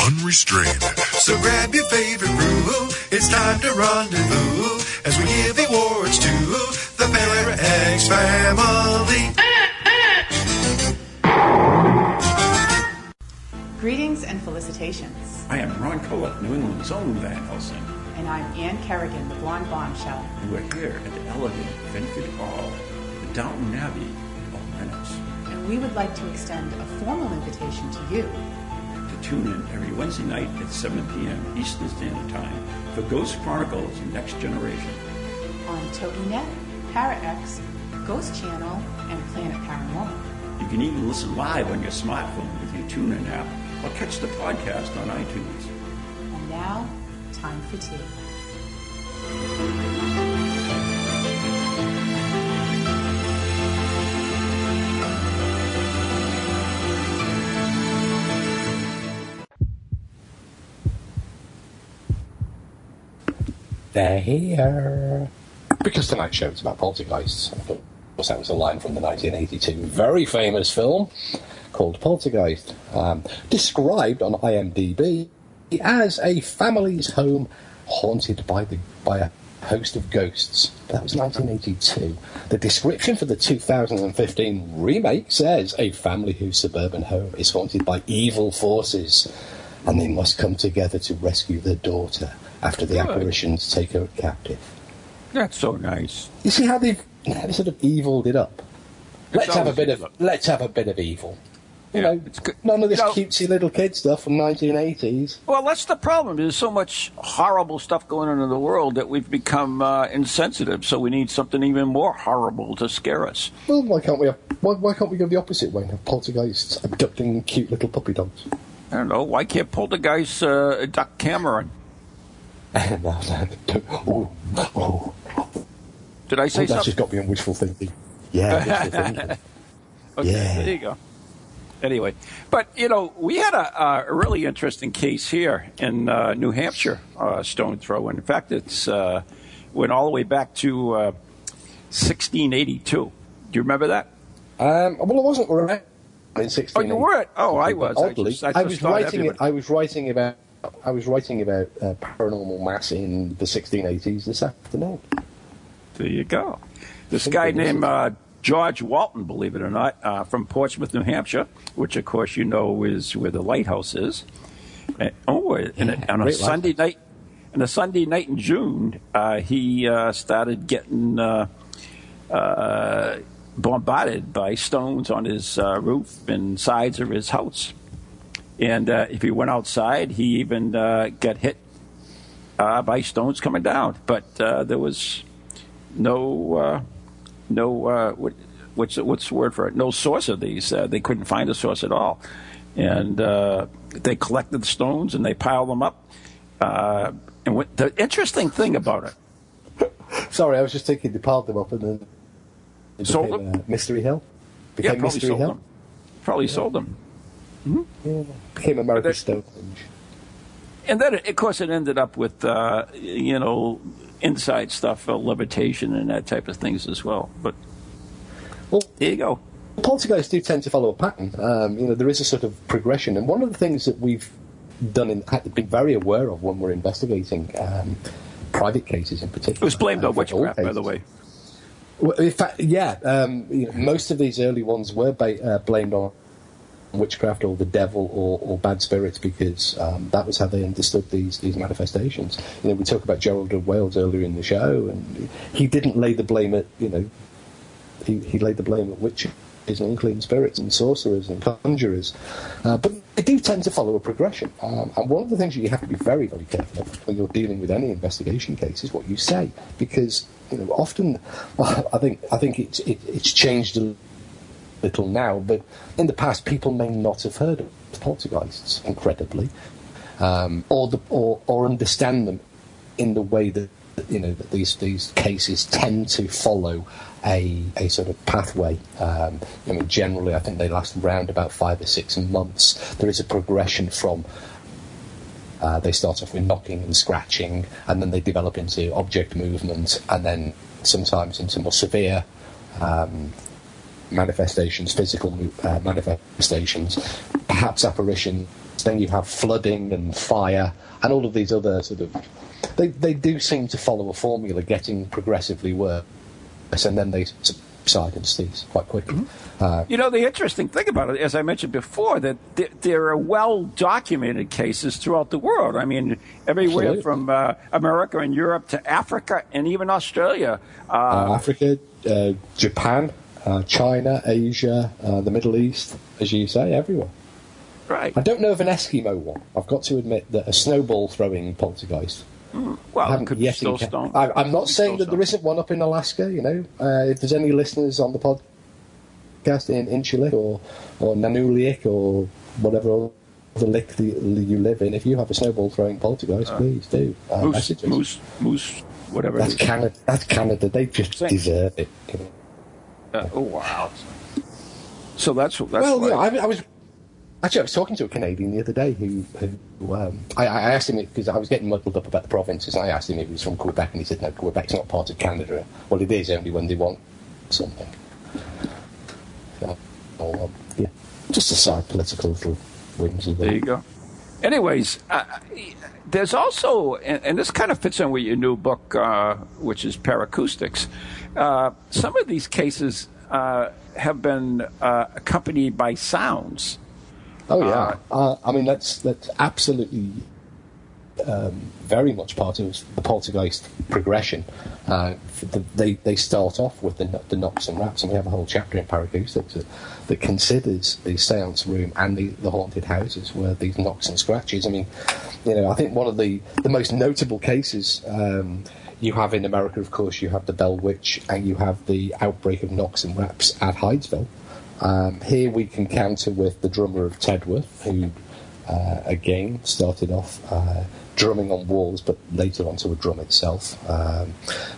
[SPEAKER 3] Unrestrained.
[SPEAKER 4] So grab your favorite brew. It's time to rendezvous as we give awards to the Para X family.
[SPEAKER 5] Greetings and felicitations.
[SPEAKER 1] I am Ron Kolek, New England's own Van Helsing.
[SPEAKER 5] And I'm Ann Kerrigan, the Blonde Bombshell.
[SPEAKER 1] And we're here at the elegant Vintage Hall, the Downton Abbey of
[SPEAKER 5] Venice. We would like to extend a formal invitation to you
[SPEAKER 1] to tune in every Wednesday night at 7 p.m. Eastern Standard Time for Ghost Chronicles Next Generation.
[SPEAKER 5] On TogiNet, ParaX, Ghost Channel, and Planet Paranormal.
[SPEAKER 1] You can even listen live on your smartphone with your TuneIn app or catch the podcast on iTunes.
[SPEAKER 5] And now, time for tea.
[SPEAKER 2] They're here. Because tonight's show is about poltergeists. Of course, that was a line from the 1982 very famous film called Poltergeist, um, described on IMDb as a family's home haunted by the by a host of ghosts. That was 1982. The description for the 2015 remake says a family whose suburban home is haunted by evil forces, and they must come together to rescue their daughter after the
[SPEAKER 1] Good.
[SPEAKER 2] apparitions take her captive.
[SPEAKER 1] That's so nice.
[SPEAKER 2] You see how they've how they sort of eviled it up. Let's have a bit of
[SPEAKER 1] evil.
[SPEAKER 2] let's have a bit of evil. You
[SPEAKER 1] Yeah,
[SPEAKER 2] know,
[SPEAKER 1] it's
[SPEAKER 2] none of this
[SPEAKER 1] You know-
[SPEAKER 2] cutesy little kid stuff from 1980s.
[SPEAKER 1] Well, that's the problem. There's so much horrible stuff going on in the world that we've become uh, insensitive. So we need something even more horrible to scare us.
[SPEAKER 2] Well, why can't we have, why, why can't we go the opposite way and have poltergeists abducting cute little puppy dogs?
[SPEAKER 1] I don't know. Why can't poltergeists uh, duck Cameron?
[SPEAKER 2] no, no, don't- oh, oh,
[SPEAKER 1] Did I say
[SPEAKER 2] oh, that's
[SPEAKER 1] something?
[SPEAKER 2] just got me on wishful thinking. Yeah, wishful thinking.
[SPEAKER 1] Okay,
[SPEAKER 2] Yeah.
[SPEAKER 1] there you go. Anyway, but you know, we had a, a really interesting case here in uh, New Hampshire, uh, stone throw. In fact, it's uh, went all the way back to uh, 1682. Do you remember that?
[SPEAKER 2] Um, well, I wasn't around in 16.
[SPEAKER 1] Oh, you weren't? Oh, I was. I
[SPEAKER 2] Oddly,
[SPEAKER 1] just- I
[SPEAKER 2] I, was writing.
[SPEAKER 1] everybody-
[SPEAKER 2] I was writing about. I was writing about uh, paranormal mass in the 1680s this afternoon.
[SPEAKER 1] There you go. This guy named uh, George Walton, believe it or not, uh, from Portsmouth, New Hampshire, which of course you know is where the lighthouse is. Uh, oh, and a- on a Sunday night, on a Sunday night in June, uh, he uh, started getting uh, uh, bombarded by stones on his uh, roof and sides of his house. And uh, if he went outside, he even uh, got hit uh, by stones coming down. But uh, there was no uh, no uh, what, what's what's the word for it? No source of these. Uh, they couldn't find a source at all, and uh, they collected the stones and they piled them up. Uh, and what, the interesting thing about it,
[SPEAKER 2] Sorry, I was just thinking they piled them up and then
[SPEAKER 1] Sold
[SPEAKER 2] became,
[SPEAKER 1] them?
[SPEAKER 2] uh, Mystery Hill.
[SPEAKER 1] yeah,
[SPEAKER 2] Became
[SPEAKER 1] probably
[SPEAKER 2] Mystery
[SPEAKER 1] sold
[SPEAKER 2] Hill.
[SPEAKER 1] them. Probably sold them.
[SPEAKER 2] Yeah. Became America's
[SPEAKER 1] But
[SPEAKER 2] Stonehenge.
[SPEAKER 1] And then, of course, it ended up with uh, you know inside stuff, uh, levitation, and that type of things as well. But
[SPEAKER 2] Well,
[SPEAKER 1] there you go.
[SPEAKER 2] poltergeists do tend to follow a pattern. Um, you know, there is a sort of progression, and one of the things that we've done and had been very aware of when we're investigating um, private cases in particular.
[SPEAKER 1] It was blamed
[SPEAKER 2] uh,
[SPEAKER 1] on witchcraft, by the way.
[SPEAKER 2] Well, in fact, yeah, um, you know, most of these early ones were ba- uh, blamed on witchcraft or the devil or, or bad spirits because um, that was how they understood these these manifestations. You know, we talked about Gerald of Wales earlier in the show, and he didn't lay the blame at you know he, he laid the blame at witches and unclean spirits and sorcerers and conjurers. Uh, but they do tend to follow a progression. Um, and one of the things you have to be very, very careful of when you're dealing with any investigation case is what you say. Because, you know, often, I think, I think it's, it, it's changed a little now, but in the past, people may not have heard of poltergeists, incredibly, um, or, the, or, or understand them in the way that you know that these these cases tend to follow a a sort of pathway. Um, I mean, generally, I think they last around about five or six months. There is a progression from. Uh, they start off with knocking and scratching, and then they develop into object movement, and then sometimes into more severe um, manifestations, physical uh, manifestations, perhaps apparitions. Then you have flooding and fire, and all of these other sort of. They they do seem to follow a formula, getting progressively worse, and then they subside subsidence these quite quickly.
[SPEAKER 1] Mm-hmm.
[SPEAKER 2] Uh,
[SPEAKER 1] You know, the interesting thing about it, as I mentioned before, that th- there are well documented cases throughout the world. I mean, everywhere
[SPEAKER 2] Absolutely.
[SPEAKER 1] from uh, America and Europe to Africa and even Australia. Uh,
[SPEAKER 2] uh, Africa, uh, Japan, uh, China, Asia, uh, the Middle East, as you say, everywhere.
[SPEAKER 1] right.
[SPEAKER 2] I don't know of an Eskimo one. I've got to admit that a snowball throwing poltergeist.
[SPEAKER 1] Well,
[SPEAKER 2] I haven't
[SPEAKER 1] could
[SPEAKER 2] yet
[SPEAKER 1] still encamp-
[SPEAKER 2] I, I'm not saying that there isn't one up in Alaska. You know, uh, if there's any listeners on the podcast in Inchalik or or Nanuliak or whatever other lick that you live in, if you have a snowball throwing poltergeist, please do uh,
[SPEAKER 1] Moose,
[SPEAKER 2] message us.
[SPEAKER 1] moose, moose, whatever.
[SPEAKER 2] That's. Canada. That's Canada. They just
[SPEAKER 1] Same.
[SPEAKER 2] deserve it. you know.
[SPEAKER 1] Uh, oh wow! So that's that's
[SPEAKER 2] well,
[SPEAKER 1] why.
[SPEAKER 2] yeah, I, I was actually I was talking to a Canadian the other day who, who um, I, I asked him because I was getting muddled up about the provinces. I asked him if he was from Quebec, and he said no, Quebec's not part of Canada. Well, it is only when they want something. So, oh, um, yeah, just a side political little whimsy.
[SPEAKER 1] There you go. Anyways, uh, there's also, and, and this kind of fits in with your new book, uh, which is Paracoustics. Uh, some of these cases uh, have been uh, accompanied by sounds.
[SPEAKER 2] Oh yeah, uh, I mean that's that's absolutely um, very much part of the poltergeist progression. Uh, the, they they start off with the the knocks and raps, and we have a whole chapter in Paracoustics that, that considers the seance room and the, the haunted houses where these knocks and scratches. I mean, you know, I think one of the the most notable cases. Um, you have in America, of course, you have the Bell Witch, and you have the outbreak of knocks and raps at Hydesville. Um, here we can counter with the drummer of Tedworth, who uh, again started off uh, drumming on walls, but later onto a drum itself. Um,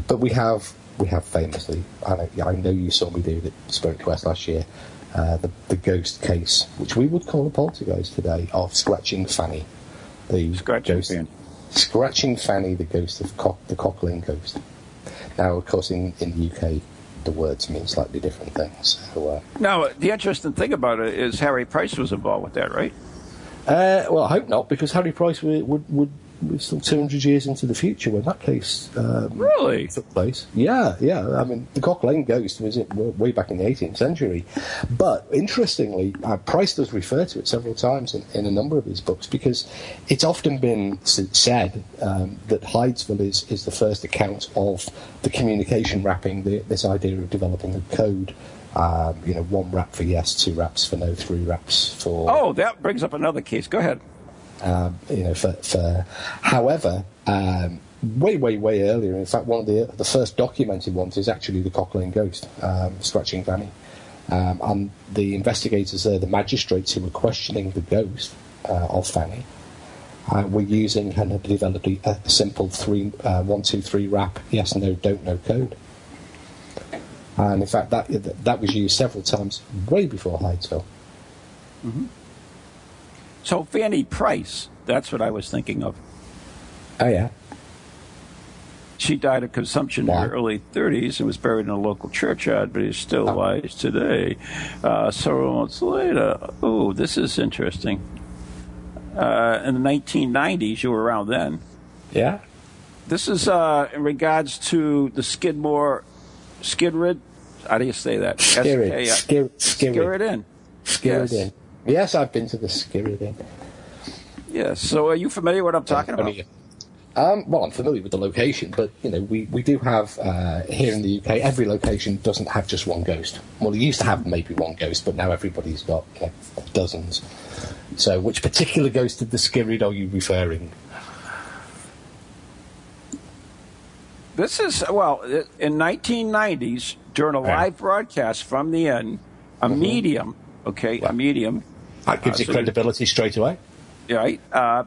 [SPEAKER 2] but we have we have famously, and I, I know you saw me do it at Spirit Quest last year, uh, the, the ghost case, which we would call a poltergeist today, of Scratching Fanny, the
[SPEAKER 1] Scratching
[SPEAKER 2] ghost,
[SPEAKER 1] Fanny.
[SPEAKER 2] Scratching Fanny, the ghost of Cock, the Cock Lane ghost. Now, of course, in, in the UK, the words mean slightly different things. So, uh,
[SPEAKER 1] Now, the interesting thing about it is Harry Price was involved with that, right?
[SPEAKER 2] Uh, well, I hope not, because Harry Price would would, would we're still 200 years into the future when that case um,
[SPEAKER 1] Really?
[SPEAKER 2] took place. Yeah, yeah. I mean, the Cock Lane ghost was it way back in the 18th century. But interestingly, uh, Price does refer to it several times in, in a number of his books because it's often been said um, that Hydesville is, is the first account of the communication rapping, the, this idea of developing a code. Um, you know, one rap for yes, two raps for no, three raps for
[SPEAKER 1] Oh, that brings up another case. Go ahead.
[SPEAKER 2] Um, you know, for, for however, um, way, way, way earlier. In fact, one of the the first documented ones is actually the Cock Lane ghost, um, scratching Fanny, um, and the investigators there, the magistrates who were questioning the ghost uh, of Fanny, uh, were using and had developed a, a simple three, uh, one, two, three rap, yes, no, don't, no code. And in fact, that that was used several times way before Hydesville.
[SPEAKER 1] So Fanny Price, that's what I was thinking of.
[SPEAKER 2] Oh yeah.
[SPEAKER 1] She died of consumption in her early 30s and was buried in a local churchyard, but is still
[SPEAKER 2] Oh.
[SPEAKER 1] alive today. Uh, several months later, oh, this is interesting. Uh, in the 1990s, you were around then.
[SPEAKER 2] Yeah.
[SPEAKER 1] This is uh, in regards to the Skidmore, Skidrid. How do you say that?
[SPEAKER 2] Skirrid.
[SPEAKER 1] S-K-
[SPEAKER 2] Skir- Skirrid.
[SPEAKER 1] Skirrid.
[SPEAKER 2] Skirrid
[SPEAKER 1] Yes.
[SPEAKER 2] I've been to the Skirrid Inn.
[SPEAKER 1] Yes. So, are you familiar with what I'm talking about?
[SPEAKER 2] Um, well, I'm familiar with the location, but you know, we, we do have uh, here in the UK. Every location doesn't have just one ghost. Well, it used to have maybe one ghost, but now everybody's got dozens. So, which particular ghost of the Skirrid are you referring?
[SPEAKER 1] This is well in 1990s during a live broadcast from the inn, a medium. Okay, a medium.
[SPEAKER 2] That gives you
[SPEAKER 1] so
[SPEAKER 2] credibility straight away.
[SPEAKER 1] right, uh,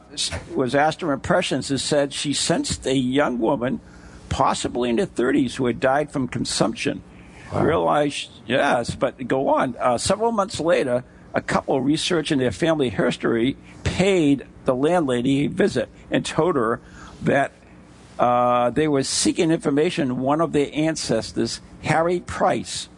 [SPEAKER 1] was asked her impressions and said she sensed a young woman, possibly in her 30s, who had died from consumption. Realized, yes, but go on. Uh, several months later, a couple researching their family history paid the landlady a visit and told her that uh, they were seeking information. One of their ancestors, Harry Price,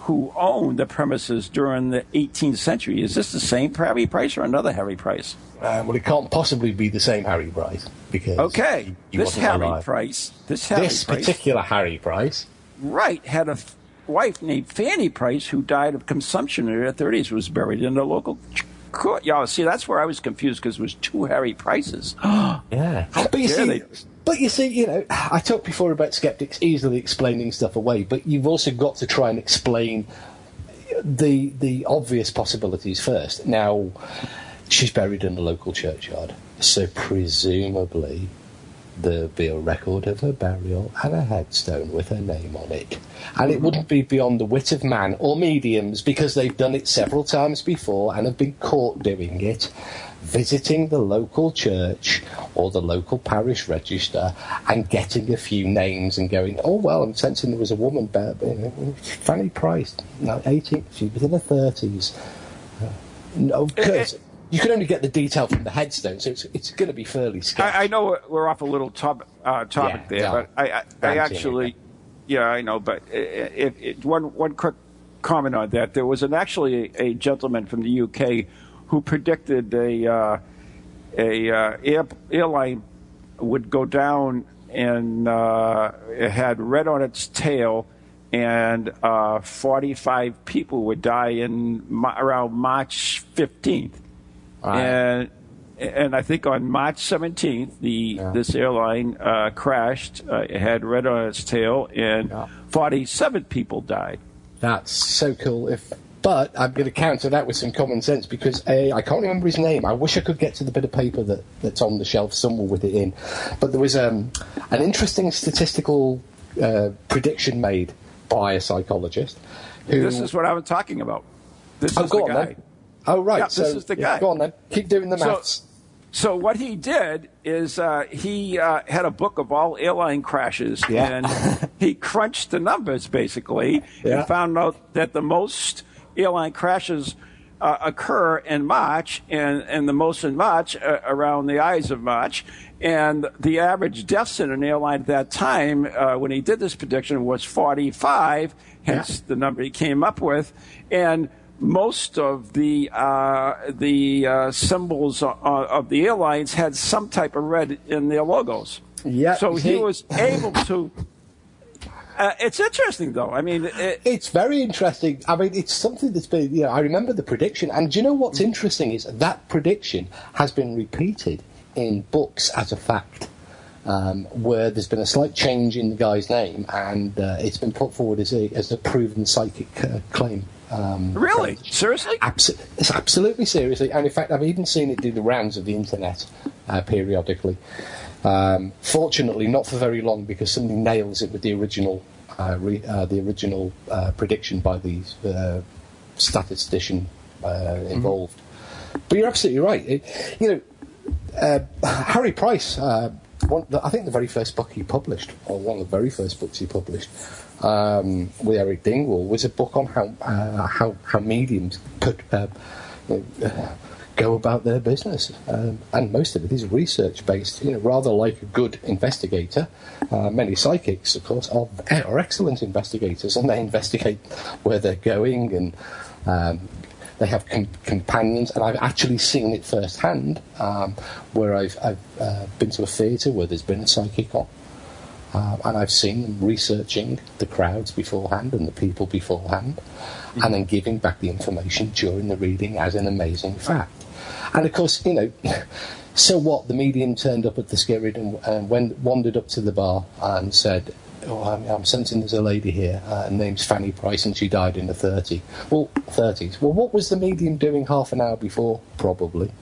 [SPEAKER 1] who owned the premises during the 18th century. Is this the same Harry Price or another Harry Price?
[SPEAKER 2] Uh, well, it can't possibly be the same Harry Price because
[SPEAKER 1] Okay,
[SPEAKER 2] he
[SPEAKER 1] this Harry
[SPEAKER 2] alive.
[SPEAKER 1] Price, this Harry
[SPEAKER 2] This
[SPEAKER 1] Price,
[SPEAKER 2] particular Harry Price.
[SPEAKER 1] right, had a f- wife named Fanny Price, who died of consumption in her 30s, was buried in the local ch- court. Yeah, see, that's where I was confused because it was two Harry Prices.
[SPEAKER 2] Yeah, but you see,
[SPEAKER 1] they-
[SPEAKER 2] but you see, you know, I talked before about skeptics easily explaining stuff away, but you've also got to try and explain the the obvious possibilities first. Now, she's buried in a local churchyard, so presumably there'll be a record of her burial and a headstone with her name on it. And it wouldn't be beyond the wit of man or mediums because they've done it several times before and have been caught doing it. Visiting the local church or the local parish register and getting a few names and going, oh well, I'm sensing there was a woman, bur- you know, Fanny Price, no, 18, she was in her 30s. Uh, no, because you can only get the detail from the headstone, so it's, it's going to be fairly sketchy.
[SPEAKER 1] I, I know we're off a little top, uh, topic
[SPEAKER 2] Yeah,
[SPEAKER 1] there,
[SPEAKER 2] yeah.
[SPEAKER 1] but I, I, I actually, yeah, I know. But i- i- if, if, one one quick comment on that, there was an actually a, a gentleman from the UK who predicted a uh, a uh, air, airline would go down and uh, it had red on its tail. And uh, 45 people would die in ma- around March 15th.
[SPEAKER 2] Right.
[SPEAKER 1] And and I think on March 17th, the this airline uh, crashed. Uh, it had red on its tail, and
[SPEAKER 2] Yeah.
[SPEAKER 1] 47 people died.
[SPEAKER 2] That's so cool. If but I'm going to counter that with some common sense because a I can't remember his name. I wish I could get to the bit of paper that, that's on the shelf somewhere with it in. But there was um, an interesting statistical uh, prediction made by a psychologist. Who,
[SPEAKER 1] This is what I was talking about. This
[SPEAKER 2] oh,
[SPEAKER 1] is the
[SPEAKER 2] on
[SPEAKER 1] guy.
[SPEAKER 2] then. Oh right,
[SPEAKER 1] Yeah,
[SPEAKER 2] so
[SPEAKER 1] this is the
[SPEAKER 2] yeah,
[SPEAKER 1] guy.
[SPEAKER 2] go on then. Keep doing the
[SPEAKER 1] So-
[SPEAKER 2] maths.
[SPEAKER 1] So what he did is uh, he uh, had a book of all airline crashes,
[SPEAKER 2] Yeah.
[SPEAKER 1] and he crunched the numbers basically,
[SPEAKER 2] Yeah.
[SPEAKER 1] and found out that the most airline crashes uh, occur in March, and, and the most in March uh, around the ides of March, and the average deaths in an airline at that time, uh, when he did this prediction, was 45. Hence the number he came up with, and most of the uh, the uh, symbols uh, of the airlines had some type of red in their logos.
[SPEAKER 2] Yeah,
[SPEAKER 1] So he
[SPEAKER 2] he-
[SPEAKER 1] was able to. Uh, it's interesting, though. I mean, it,
[SPEAKER 2] It's very interesting. I mean, it's something that's been, you know, I remember the prediction. And do you know what's interesting is that prediction has been repeated in books as a fact, um, where there's been a slight change in the guy's name and uh, it's been put forward as a, as a proven psychic uh, claim. Um,
[SPEAKER 1] really, seriously.
[SPEAKER 2] Abso- it's absolutely seriously, and in fact, I've even seen it do the rounds of the internet uh, periodically. Um, fortunately, not for very long because somebody nails it with the original, uh, re- uh, the original uh, prediction by the uh, statistician uh, involved. But you're absolutely right. It, you know, uh, Harry Price. Uh, one, the, I think the very first book he published, or one of the very first books he published, um, with Eric Dingwall, was a book on how uh, how how mediums could uh, uh, go about their business, um, and most of it is research based. You know, rather like a good investigator. Uh, many psychics, of course, are, are excellent investigators, and they investigate where they're going and. Um, they have com- companions, and I've actually seen it firsthand. Um, where I've, I've uh, been to a theatre where there's been a psychic um, and I've seen them researching the crowds beforehand and the people beforehand, and then giving back the information during the reading as an amazing fact. And of course, you know, so what? The medium turned up at the Skirrid and, and went, wandered up to the bar and said, oh, I'm, I'm sensing there's a lady here. Uh, her name's Fanny Price, and she died in the 30s. Well, 30s. Well, what was the medium doing half an hour before? Probably.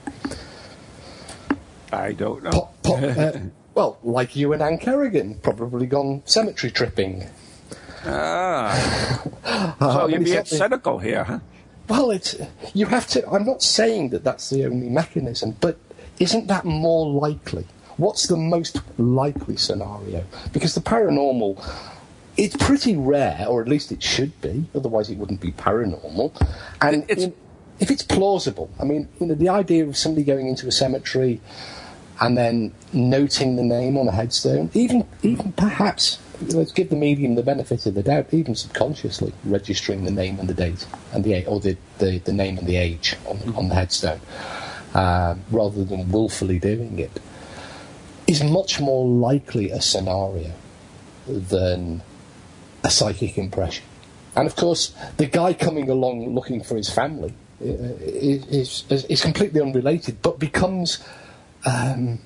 [SPEAKER 1] I don't know.
[SPEAKER 2] Pop, pop, uh, well, like you and Anne Kerrigan, probably gone cemetery tripping.
[SPEAKER 1] Ah.
[SPEAKER 2] Uh,
[SPEAKER 1] so you're being cynical here, huh?
[SPEAKER 2] Well, it's you have to. I'm not saying that that's the only mechanism, but isn't that more likely? What's the most likely scenario? Because the paranormal, it's pretty rare, or at least it should be. Otherwise, it wouldn't be paranormal. And
[SPEAKER 1] It's-
[SPEAKER 2] in- if it's plausible, I mean, you know, the idea of somebody going into a cemetery and then noting the name on a headstone, even even perhaps let's give the medium the benefit of the doubt, even subconsciously registering the name and the date and the or the, the, the name and the age on the, on the headstone, um, rather than willfully doing it, is much more likely a scenario than a psychic impression. And of course, the guy coming along looking for his family uh, is, is, is completely unrelated, but becomes um,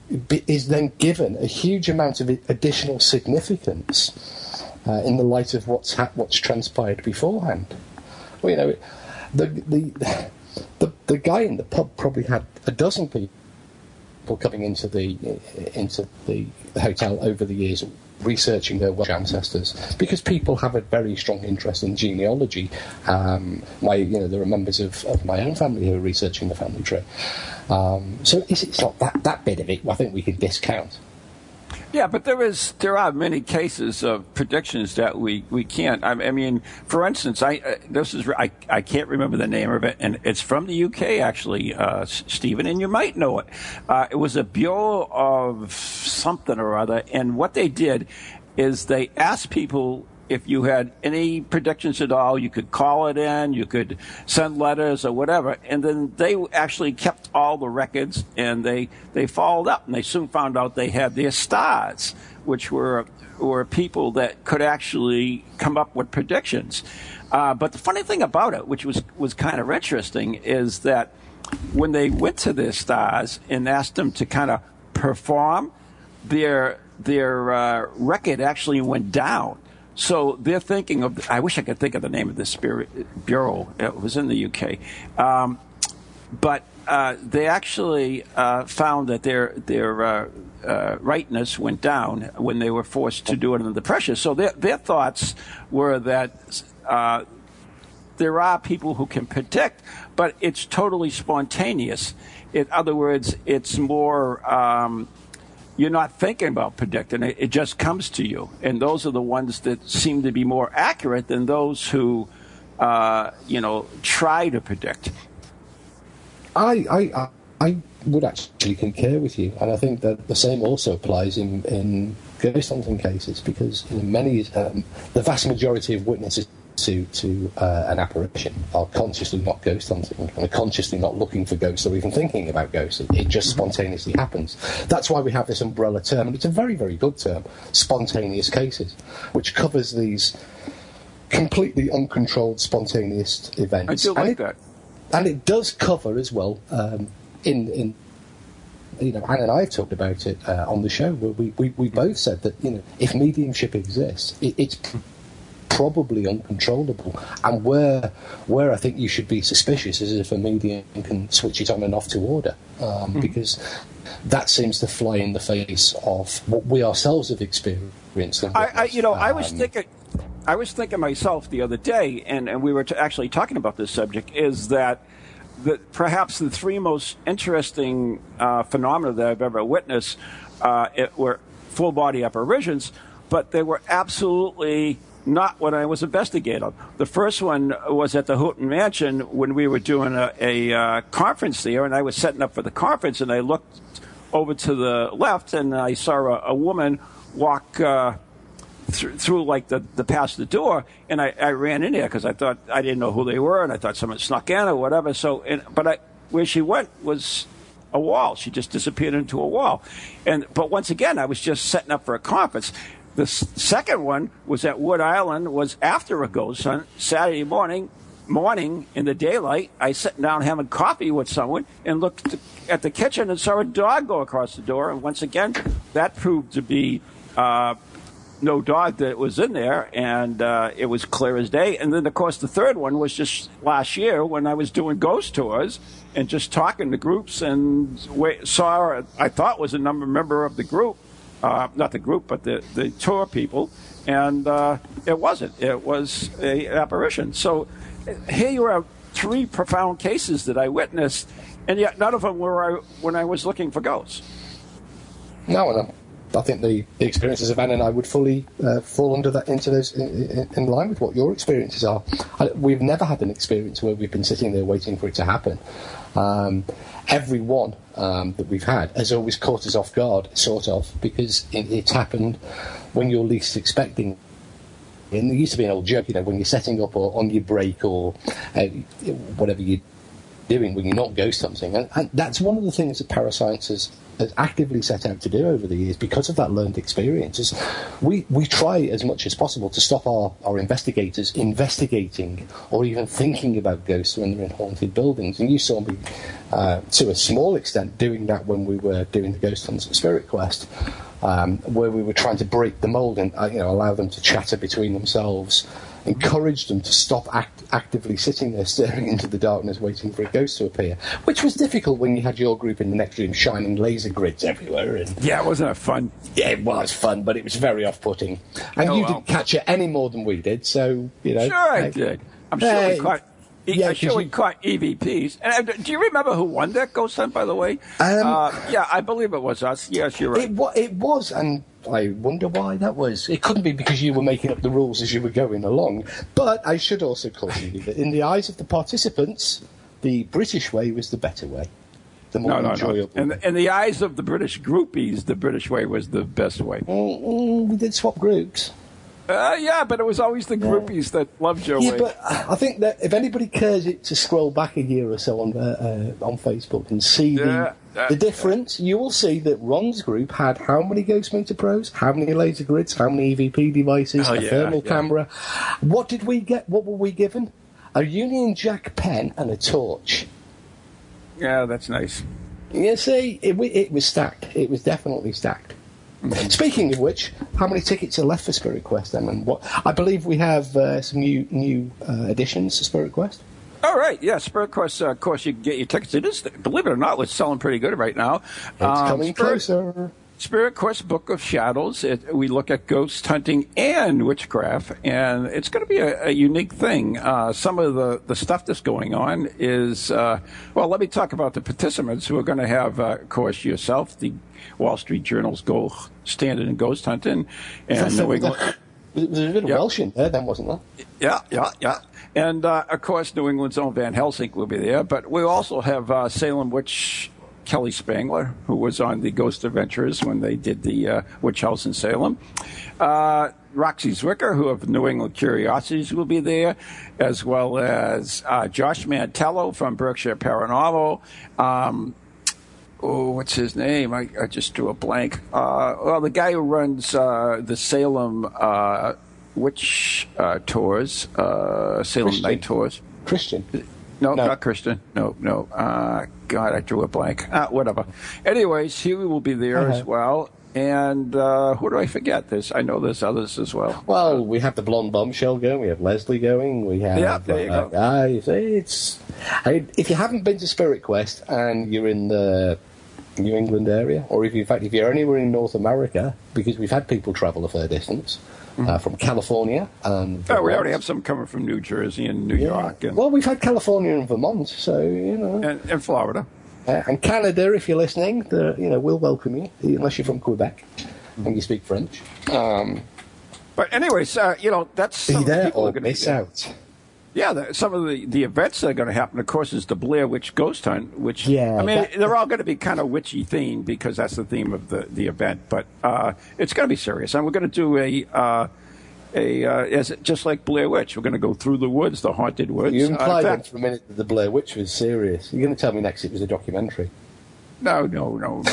[SPEAKER 2] is then given a huge amount of additional significance uh, in the light of what's ha- what's transpired beforehand. Well, you know, the, the the the guy in the pub probably had a dozen people coming into the into the hotel over the years researching their Welsh ancestors because people have a very strong interest in genealogy. Um, my, you know, there are members of, of my own family who are researching the family tree. Um, so it's, it's not that, that bit of it I think we can discount.
[SPEAKER 1] Yeah, but there is there are many cases of predictions that we, we can't. I, mean, for instance, I uh, this is I, I can't remember the name of it, and it's from the UK actually, uh, Stephen, and you might know it. Uh, it was a bureau of something or other, and what they did is they asked people if you had any predictions at all, you could call it in, you could send letters or whatever. And then they actually kept all the records and they, they followed up and they soon found out they had their stars, which were, were people that could actually come up with predictions. Uh, but the funny thing about it, which was, was kind of interesting, is that when they went to their stars and asked them to kind of perform, their their uh, record actually went down. So they're thinking of. I wish I could think of the name of this bureau. It was in the UK, um, but uh, they actually uh, found that their their uh, uh, rightness went down when they were forced to do it under the pressure. So their their thoughts were that uh, there are people who can predict, but it's totally spontaneous. In other words, it's more. Um, you're not thinking about predicting it, it just comes to you. And those are the ones that seem to be more accurate than those who, uh, you know, try to predict.
[SPEAKER 2] I, I, I would actually concur with you, and I think that the same also applies in, in ghost hunting cases because in many, um, the vast majority of witnesses to to uh, an apparition are consciously not ghost hunting and are consciously not looking for ghosts or even thinking about ghosts. It, it, just spontaneously happens. That's why we have this umbrella term, and it's a very very good term, spontaneous cases, which covers these completely uncontrolled spontaneous events.
[SPEAKER 1] I do like
[SPEAKER 2] and it,
[SPEAKER 1] that,
[SPEAKER 2] and it does cover as well um, in in you know, Anne and I have talked about it uh, on the show where we, we, we both said that, you know, if mediumship exists, it, it's probably uncontrollable. And where where I think you should be suspicious is if a medium can switch it on and off to order, um, mm. because that seems to fly in the face of what we ourselves have experienced.
[SPEAKER 1] I, I, you know, um, I was um, thinking. I was thinking myself the other day, and, and we were t- actually talking about this subject, is that the, perhaps the three most interesting uh, phenomena that I've ever witnessed uh, were full body apparitions, but they were absolutely not when I was investigating. The first one was at the Houghton Mansion when we were doing a, a uh, conference there, and I was setting up for the conference, and I looked over to the left, and I saw a, a woman walk uh, through, through, like the, the past the door, and I, I ran in there because I thought I didn't know who they were, and I thought someone snuck in or whatever. So, and, but I, where she went was a wall. She just disappeared into a wall. And but once again, I was just setting up for a conference. The second one was at Wood Island, was after a ghost hunt, Saturday morning, morning in the daylight. I sat down having coffee with someone and looked at the kitchen and saw a dog go across the door. And once again, that proved to be uh, no dog that was in there, and uh, it was clear as day. And then, of course, the third one was just last year when I was doing ghost tours and just talking to groups and saw, I thought was a number member of the group uh, not the group, but the, the tour people, and uh, it wasn't. It was a apparition. So here you have three profound cases that I witnessed, and yet none of them were I, when I was looking for ghosts.
[SPEAKER 2] No, no. I think the, the experiences of Anne and I would fully uh, fall under that into those in, in, line with what your experiences are. I, we've never had an experience where we've been sitting there waiting for it to happen. Um, every one um, that we've had has always caught us off guard, sort of, because it, it's happened when you're least expecting. And there used to be an old joke, you know, when you're setting up or on your break or uh, whatever you're doing when you're not ghost hunting. And, and, that's one of the things that parascience has, has actively set out to do over the years because of that learned experience is we, we try as much as possible to stop our, our investigators investigating or even thinking about ghosts when they're in haunted buildings. And you saw me, uh, to a small extent, doing that when we were doing the Ghost Hunts Spirit Quest. Um, where we were trying to break the mold and uh, you know allow them to chatter between themselves encouraged them to stop act- actively sitting there staring into the darkness waiting for a ghost to appear, which was difficult when you had your group in the next room shining laser grids everywhere. And
[SPEAKER 1] Yeah, it wasn't it fun?
[SPEAKER 2] yeah, it was fun, but it was very off-putting. And
[SPEAKER 1] Oh,
[SPEAKER 2] you
[SPEAKER 1] well.
[SPEAKER 2] didn't catch it any more than we did, so you know.
[SPEAKER 1] Sure, I
[SPEAKER 2] like-
[SPEAKER 1] did. I'm sure
[SPEAKER 2] Hey,
[SPEAKER 1] we caught.
[SPEAKER 2] yeah,
[SPEAKER 1] I'm sure we
[SPEAKER 2] you-
[SPEAKER 1] caught EVPs. And uh, do you remember who won that ghost hunt? By the way,
[SPEAKER 2] Um,
[SPEAKER 1] uh, yeah, I believe it was us. Yes, you're right.
[SPEAKER 2] It, wa- it was, and I wonder why that was. It couldn't be because you were making up the rules as you were going along. But I should also caution you that in the eyes of the participants, the British way was the better way, the more
[SPEAKER 1] no, no, no.
[SPEAKER 2] enjoyable.
[SPEAKER 1] In, in the eyes of the British groupies, the British way was the best way.
[SPEAKER 2] Mm, mm, we did swap groups.
[SPEAKER 1] Uh, yeah, but it was always the groupies that loved your
[SPEAKER 2] Yeah,
[SPEAKER 1] way.
[SPEAKER 2] but I think that if anybody cares it to scroll back a year or so on uh, uh, on Facebook and see
[SPEAKER 1] Yeah,
[SPEAKER 2] the,
[SPEAKER 1] uh,
[SPEAKER 2] the difference, you will see that Ron's group had how many Ghost Meter Pros, how many laser grids, how many EVP devices,
[SPEAKER 1] Oh,
[SPEAKER 2] a
[SPEAKER 1] yeah,
[SPEAKER 2] thermal
[SPEAKER 1] yeah.
[SPEAKER 2] camera. What did we get? What were we given? A Union Jack pen and a torch.
[SPEAKER 1] yeah, that's nice.
[SPEAKER 2] You see, it, it was stacked. It was definitely stacked.
[SPEAKER 1] Mm-hmm.
[SPEAKER 2] Speaking of which, how many tickets are left for Spirit Quest? Then, and what? I believe we have uh, some new new uh, additions to Spirit Quest.
[SPEAKER 1] All right, yeah, Spirit Quest, uh, of course, you can get your tickets. It is, believe it or not, it's selling pretty good right now.
[SPEAKER 2] It's
[SPEAKER 1] Um,
[SPEAKER 2] coming
[SPEAKER 1] Spirit-
[SPEAKER 2] closer.
[SPEAKER 1] Spirit Quest Book of Shadows. It, we look at ghost hunting and witchcraft, and it's going to be a, a unique thing. Uh, some of the, the stuff that's going on is, uh, well, let me talk about the participants who are going to have, uh, of course, yourself, the Wall Street Journal's go standard in ghost hunting, and
[SPEAKER 2] That's the-
[SPEAKER 1] New England.
[SPEAKER 2] There was a bit of
[SPEAKER 1] Yeah.
[SPEAKER 2] Welsh in there, then, wasn't there?
[SPEAKER 1] Yeah, yeah, yeah. And uh, of course, New England's own Van Helsing will be there. But we also have uh, Salem Witch Kelly Spangler, who was on the Ghost Adventures when they did the uh, Witch House in Salem. Uh, Roxie Zwicker, who of New England Curiosities, will be there, as well as uh, Josh Mantello from Berkshire Paranormal. Um, oh, what's his name? I, I just drew a blank. Uh, well, the guy who runs uh, the Salem Witch uh, Tours, uh, Salem
[SPEAKER 2] Christian.
[SPEAKER 1] Night Tours.
[SPEAKER 2] Christian.
[SPEAKER 1] No,
[SPEAKER 2] No.
[SPEAKER 1] not Christian. No, no. Uh, God, I drew a blank. Uh, whatever. Anyways, he will be there as
[SPEAKER 2] Uh-huh.
[SPEAKER 1] well. And uh, who do I forget? There's, I know there's others as well.
[SPEAKER 2] Well, we have the blonde bombshell going. We have Leslie going. We have.
[SPEAKER 1] Yeah, there you
[SPEAKER 2] uh,
[SPEAKER 1] go.
[SPEAKER 2] ah, you see, it's. I, if you haven't been to Spirit Quest and you're in the New England area, or if you, in fact if you're anywhere in North America, because we've had people travel a fair distance uh, from California and.
[SPEAKER 1] Mm-hmm. Oh, we already have some coming from New Jersey and New
[SPEAKER 2] Yeah.
[SPEAKER 1] York and,
[SPEAKER 2] Well, we've had California and Vermont, so you know.
[SPEAKER 1] and, and Florida.
[SPEAKER 2] Uh, and Canada, if you're listening, you know, we'll welcome you, unless you're from Quebec and you speak French. Um,
[SPEAKER 1] But anyways, uh, you know, that's
[SPEAKER 2] be
[SPEAKER 1] some of the
[SPEAKER 2] there
[SPEAKER 1] people who are
[SPEAKER 2] or miss out.
[SPEAKER 1] Yeah, the, some of the, the events that are going to happen, of course, is the Blair Witch Ghost Hunt, which,
[SPEAKER 2] Yeah,
[SPEAKER 1] I mean,
[SPEAKER 2] that-
[SPEAKER 1] they're all going to be kind of witchy themed because that's the theme of the, the event, but uh, it's going to be serious. And we're going to do a, uh, a uh, as, just like Blair Witch, we're going to go through the woods, the haunted woods.
[SPEAKER 2] You
[SPEAKER 1] Uh,
[SPEAKER 2] implied then
[SPEAKER 1] fact-
[SPEAKER 2] for a minute that the Blair Witch was serious. You're going to tell me next it was a documentary.
[SPEAKER 1] No, no, no, no.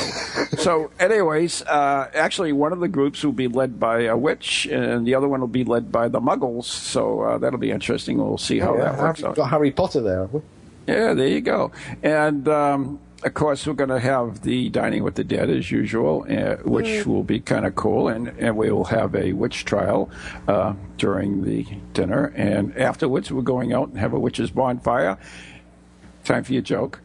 [SPEAKER 1] so, anyways, uh, actually, one of the groups will be led by a witch, and the other one will be led by the Muggles. So uh, that'll be interesting. We'll see how
[SPEAKER 2] Yeah,
[SPEAKER 1] that works
[SPEAKER 2] have
[SPEAKER 1] out.
[SPEAKER 2] got Harry Potter there.
[SPEAKER 1] Yeah, there you go. And um, of course, we're going to have the Dining with the Dead as usual, uh, which will be kind of cool. And, and we will have a witch trial uh, during the dinner. And afterwards, we're going out and have a witch's bonfire. Time for your joke.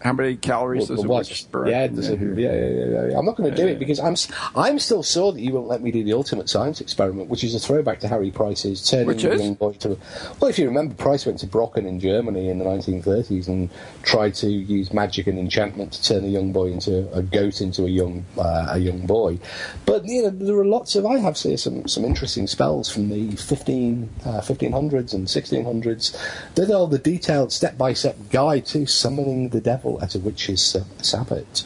[SPEAKER 1] How many calories does
[SPEAKER 2] Well,
[SPEAKER 1] a
[SPEAKER 2] what?
[SPEAKER 1] witch burn?
[SPEAKER 2] Yeah, yeah, yeah, yeah, yeah. I'm not going to do it because I'm I'm still sore that you won't let me do the ultimate science experiment, which is a throwback to Harry Price's turning
[SPEAKER 1] is?
[SPEAKER 2] young boy to. Well, if you remember, Price went to Brocken in Germany in the 1930s and tried to use magic and enchantment to turn a young boy into a goat into a young uh, a young boy. But you know, there are lots of I have here some some interesting spells from the 15 uh, 1500s and 1600s. They're all the detailed step by step guide to summoning the devil at a witch's uh, sabbat.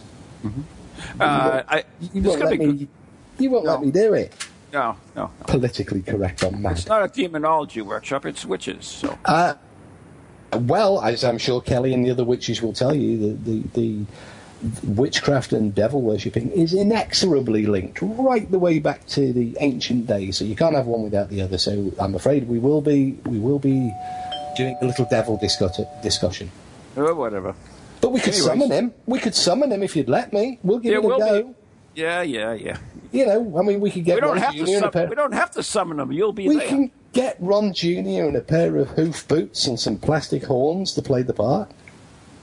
[SPEAKER 1] Uh, I,
[SPEAKER 2] You won't let me. You won't let me do it.
[SPEAKER 1] No, no.
[SPEAKER 2] Politically correct. I'm mad.
[SPEAKER 1] It's not a demonology workshop, it's witches. So.
[SPEAKER 2] Uh, well, as I'm sure Kelly and the other witches will tell you, the the the, witchcraft and devil worshipping is inexorably linked right the way back to the ancient days. So you can't have one without the other. So I'm afraid we will be we will be doing a little devil discuss- discussion.
[SPEAKER 1] Or whatever.
[SPEAKER 2] But we could
[SPEAKER 1] Anyways.
[SPEAKER 2] summon him. We could summon him if you'd let me. We'll give
[SPEAKER 1] Yeah,
[SPEAKER 2] it a
[SPEAKER 1] we'll
[SPEAKER 2] go.
[SPEAKER 1] be- Yeah, yeah, yeah.
[SPEAKER 2] You know, I mean, we could get
[SPEAKER 1] We don't
[SPEAKER 2] Ron
[SPEAKER 1] have to.
[SPEAKER 2] Jr. in a
[SPEAKER 1] Sum-
[SPEAKER 2] pair.
[SPEAKER 1] we don't have to summon him. You'll be
[SPEAKER 2] We
[SPEAKER 1] there.
[SPEAKER 2] can get Ron Jr. in a pair of hoof boots and some plastic horns to play the part.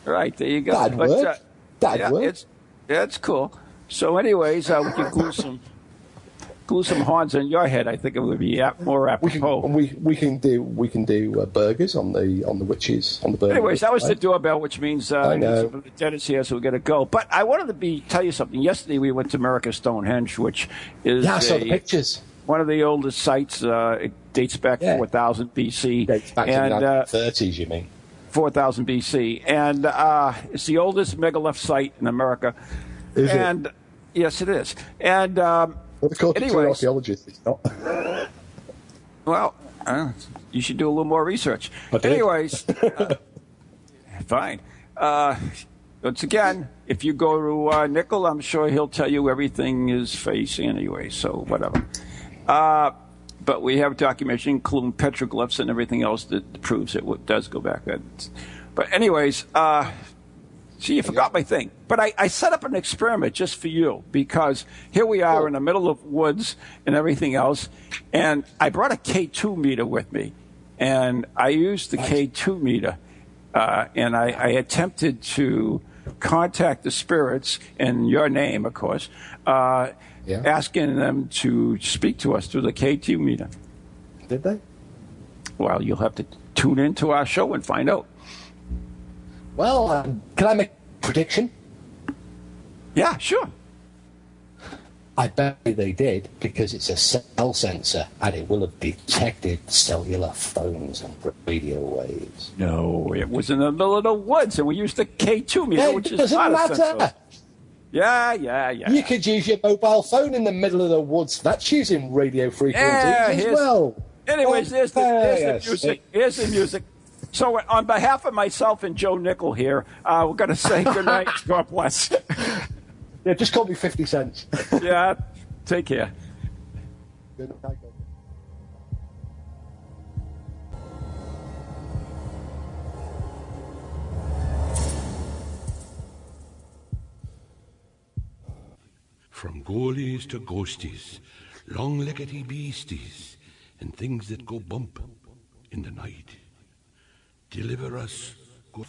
[SPEAKER 1] Right there, you go.
[SPEAKER 2] That'd
[SPEAKER 1] But,
[SPEAKER 2] work.
[SPEAKER 1] uh,
[SPEAKER 2] That'd
[SPEAKER 1] yeah,
[SPEAKER 2] work.
[SPEAKER 1] It's, yeah, it's cool. So, anyways, uh, we can glue some glue some horns on your head. I think it would be ap- more
[SPEAKER 2] We can
[SPEAKER 1] apropos.
[SPEAKER 2] we, we can do we can do uh, burgers on the on the witches on the burgers.
[SPEAKER 1] Anyways, that was the doorbell, which means uh,
[SPEAKER 2] I know.
[SPEAKER 1] the Dennis here, so we got to go. But I wanted to be tell you something. Yesterday, we went to America Stonehenge, which is
[SPEAKER 2] Yeah, I saw
[SPEAKER 1] a-
[SPEAKER 2] the pictures.
[SPEAKER 1] one of the oldest sites. Uh, it dates back
[SPEAKER 2] Yeah.
[SPEAKER 1] 4,000 BC.
[SPEAKER 2] Dates back
[SPEAKER 1] and
[SPEAKER 2] to the
[SPEAKER 1] uh,
[SPEAKER 2] 1930s, you mean?
[SPEAKER 1] 4,000 BC, and uh, it's the oldest megalith site in America.
[SPEAKER 2] Is it?
[SPEAKER 1] and yes, it is. And um,
[SPEAKER 2] Well, according to
[SPEAKER 1] anyways,
[SPEAKER 2] archaeologists, it's not.
[SPEAKER 1] well, uh, you should do a little more research. Anyways, uh, fine. Uh, once again, if you go to uh, Nickell, I'm sure he'll tell you everything is facing anyway. So whatever. Uh, but we have documentation, including petroglyphs and everything else that proves it does go back. then. But anyways, uh, see, you forgot my thing. But I, I set up an experiment just for you because here we are in the middle of woods and everything else, and I brought a K2 meter with me, and I used the K2 meter, uh, and I, I attempted to contact the spirits in your name, of course, uh,
[SPEAKER 2] Yeah.
[SPEAKER 1] asking them to speak to us through the K2 meter.
[SPEAKER 2] Did they?
[SPEAKER 1] Well, you'll have to tune into our show and find out.
[SPEAKER 2] Well, um, can I make a prediction?
[SPEAKER 1] Yeah, sure.
[SPEAKER 2] I bet they did because it's a cell sensor and it will have detected cellular phones and radio waves.
[SPEAKER 1] No, it was in the middle of the woods, and we used the K2 meter,
[SPEAKER 2] Yeah,
[SPEAKER 1] which is
[SPEAKER 2] doesn't
[SPEAKER 1] not a sensor. Yeah, yeah, yeah.
[SPEAKER 2] You could use your mobile phone in the middle of the woods. That's using radio frequencies
[SPEAKER 1] Yeah,
[SPEAKER 2] as well.
[SPEAKER 1] Anyways,
[SPEAKER 2] Oh,
[SPEAKER 1] there's the, there's the music. Here's the music. So, uh, on behalf of myself and Joe Nickell here, uh, we're going to say good night. God bless.
[SPEAKER 2] Yeah, just call me 50 cents.
[SPEAKER 1] Yeah, take care.
[SPEAKER 2] Good night.
[SPEAKER 6] From goalies to ghosties, long-leggedy beasties, and things that go bump in the night. Deliver us. Good.